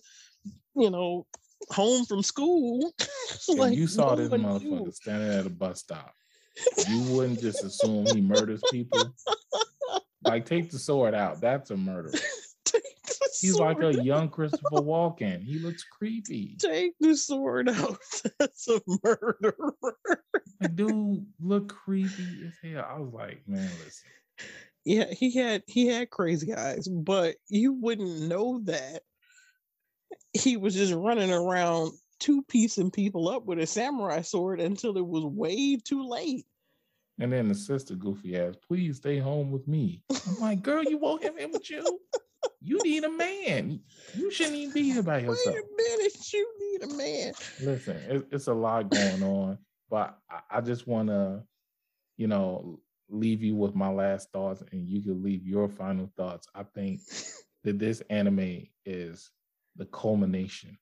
you know, home from school. If you saw no this motherfucker knew. standing at a bus stop, you wouldn't just assume he murders people. Like, take the sword out. That's a murder. He's like a young Christopher Walken. He looks creepy. take the sword out. That's a murderer. Like, dude, look creepy as hell. I was like, man, listen. Yeah, he had he had crazy eyes, but you wouldn't know that he was just running around two piecing people up with a samurai sword until it was way too late. And then the sister, goofy ass, please stay home with me. I'm like, girl, you won't have him with you? You need a man. You shouldn't even be here by Wait yourself. a minute, you need a man. Listen, it, it's a lot going on, but I, I just want to, you know, leave you with my last thoughts, and you can leave your final thoughts. I think that this anime is the culmination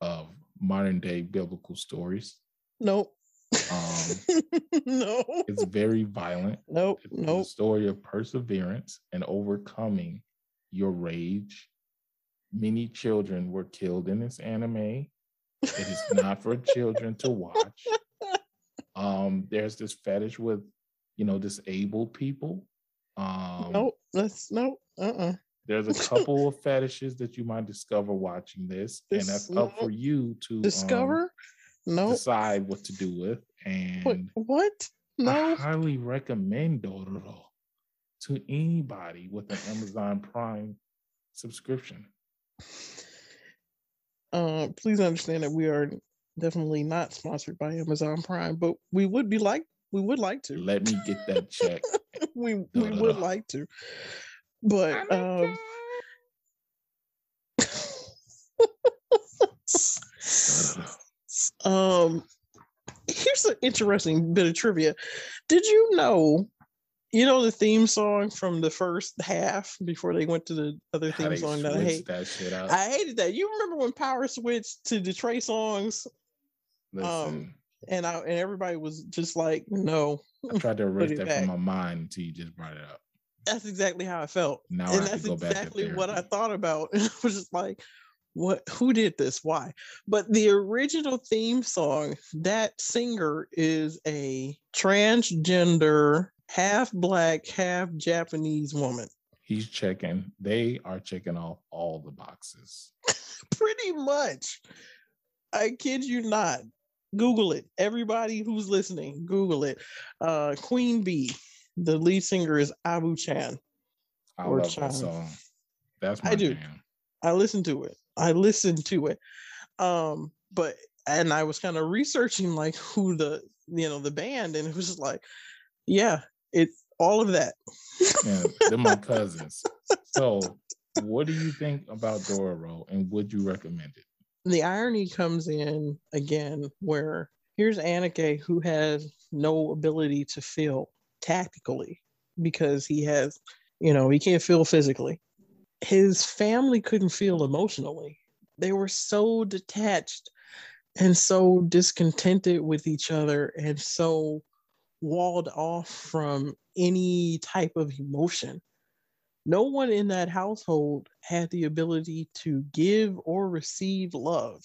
of modern day biblical stories. Nope. Um, no. it's very violent. Nope. It's a Nope. story of perseverance and overcoming your rage. Many children were killed in this anime. It is not for children to watch. Um, there's this fetish with, you know, disabled people. Um, Nope. That's nope. Uh-uh. There's a couple of fetishes that you might discover watching this, and that's up for you to um, Nope. decide what to do with. And what? I No. highly recommend Dororo to anybody with an Amazon Prime subscription. Uh, please understand that we are definitely not sponsored by Amazon Prime, but we would be like we would like to. Let me get that check. we we No, no, would like to. But um um here's an interesting bit of trivia. Did you know you know the theme song from the first half before they went to the other How theme they song that I hate? that shit out. I hated that. You remember when Power switched to the Trey songs Listen, and I and everybody was just like, no, I tried to erase that back. from my mind until you just brought it up. that's exactly how I felt. Now I and have that's to go back to exactly what I thought about. It was just like, what who did this? Why? But the original theme song, that singer is a transgender, half black, half Japanese woman. He's checking. They are checking off all the boxes. Pretty much. I kid you not. Google it. Everybody who's listening, Google it. Uh Queen Bee, the lead singer is Avu-chan. I love Chime. that song. That's I do. jam. I listen to it. I listened to it. Um, but and I was kind of researching like who the you know the band, and it was just like, yeah, it's all of that. Yeah, they're my cousins. So, what do you think about Dororo, and would you recommend it? the irony comes in again where here's Aniki who has no ability to feel tactically because he has, you know, he can't feel physically. His family couldn't feel emotionally. They were so detached and so discontented with each other and so walled off from any type of emotion. No one in that household had the ability to give or receive love,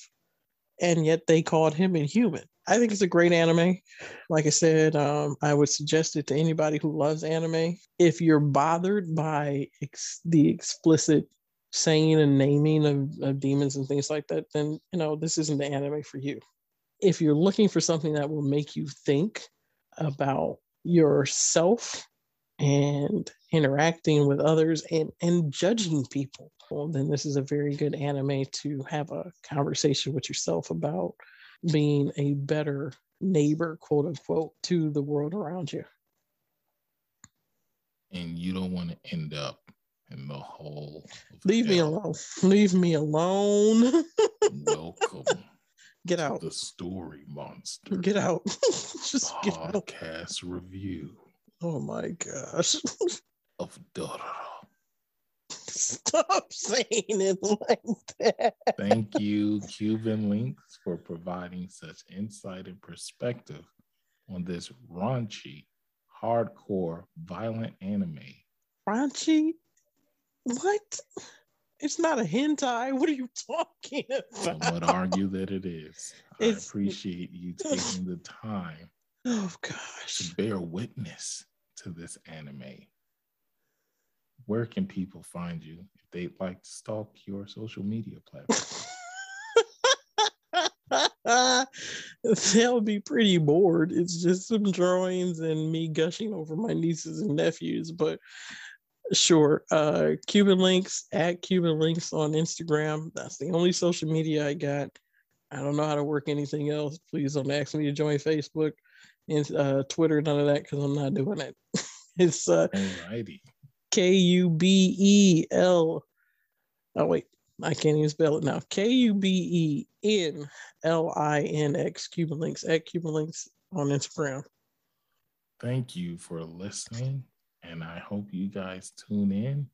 and yet they called him inhuman. I think it's a great anime. Like I said, um, I would suggest it to anybody who loves anime. If you're bothered by ex- the explicit saying and naming of, of demons and things like that, then you know this isn't the anime for you. If you're looking for something that will make you think about yourself and interacting with others and, and judging people, well, then this is a very good anime to have a conversation with yourself about being a better neighbor, quote unquote, to the world around you. And you don't want to end up in the hole. Leave hell. me alone. Leave me alone. Welcome. Get out. The story monster. Get out. Just podcast review. Oh my gosh. of Dororo. Stop saying it like that. Thank you, KubeNlinx, for providing such insight and perspective on this raunchy, hardcore, violent anime. Raunchy? What? It's not a hentai. What are you talking about? Some would argue that it is. It's... I appreciate you taking the time. Oh gosh. To bear witness to this anime. Where can people find you if they'd like to stalk your social media platform? They'll be pretty bored. It's just some drawings and me gushing over my nieces and nephews, but Sure. Uh, KubeNlinx at KubeNlinx on Instagram. That's the only social media I got. I don't know how to work anything else. Please don't ask me to join Facebook and uh, Twitter, none of that, because I'm not doing it. it's uh, K U B E L. Oh, wait. I can't even spell it now. K U B E N L I N X, KubeNlinx at KubeNlinx on Instagram. Thank you for listening. And I hope you guys tune in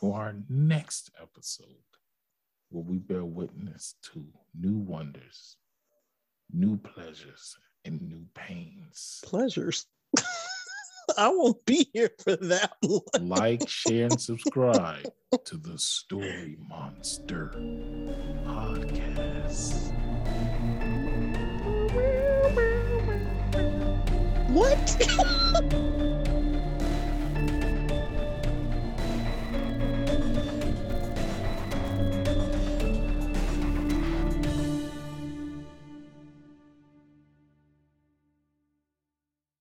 to our next episode where we bear witness to new wonders, new pleasures, and new pains. Pleasures. I won't be here for that one. Like, share, and subscribe to the Story Monster podcast. What?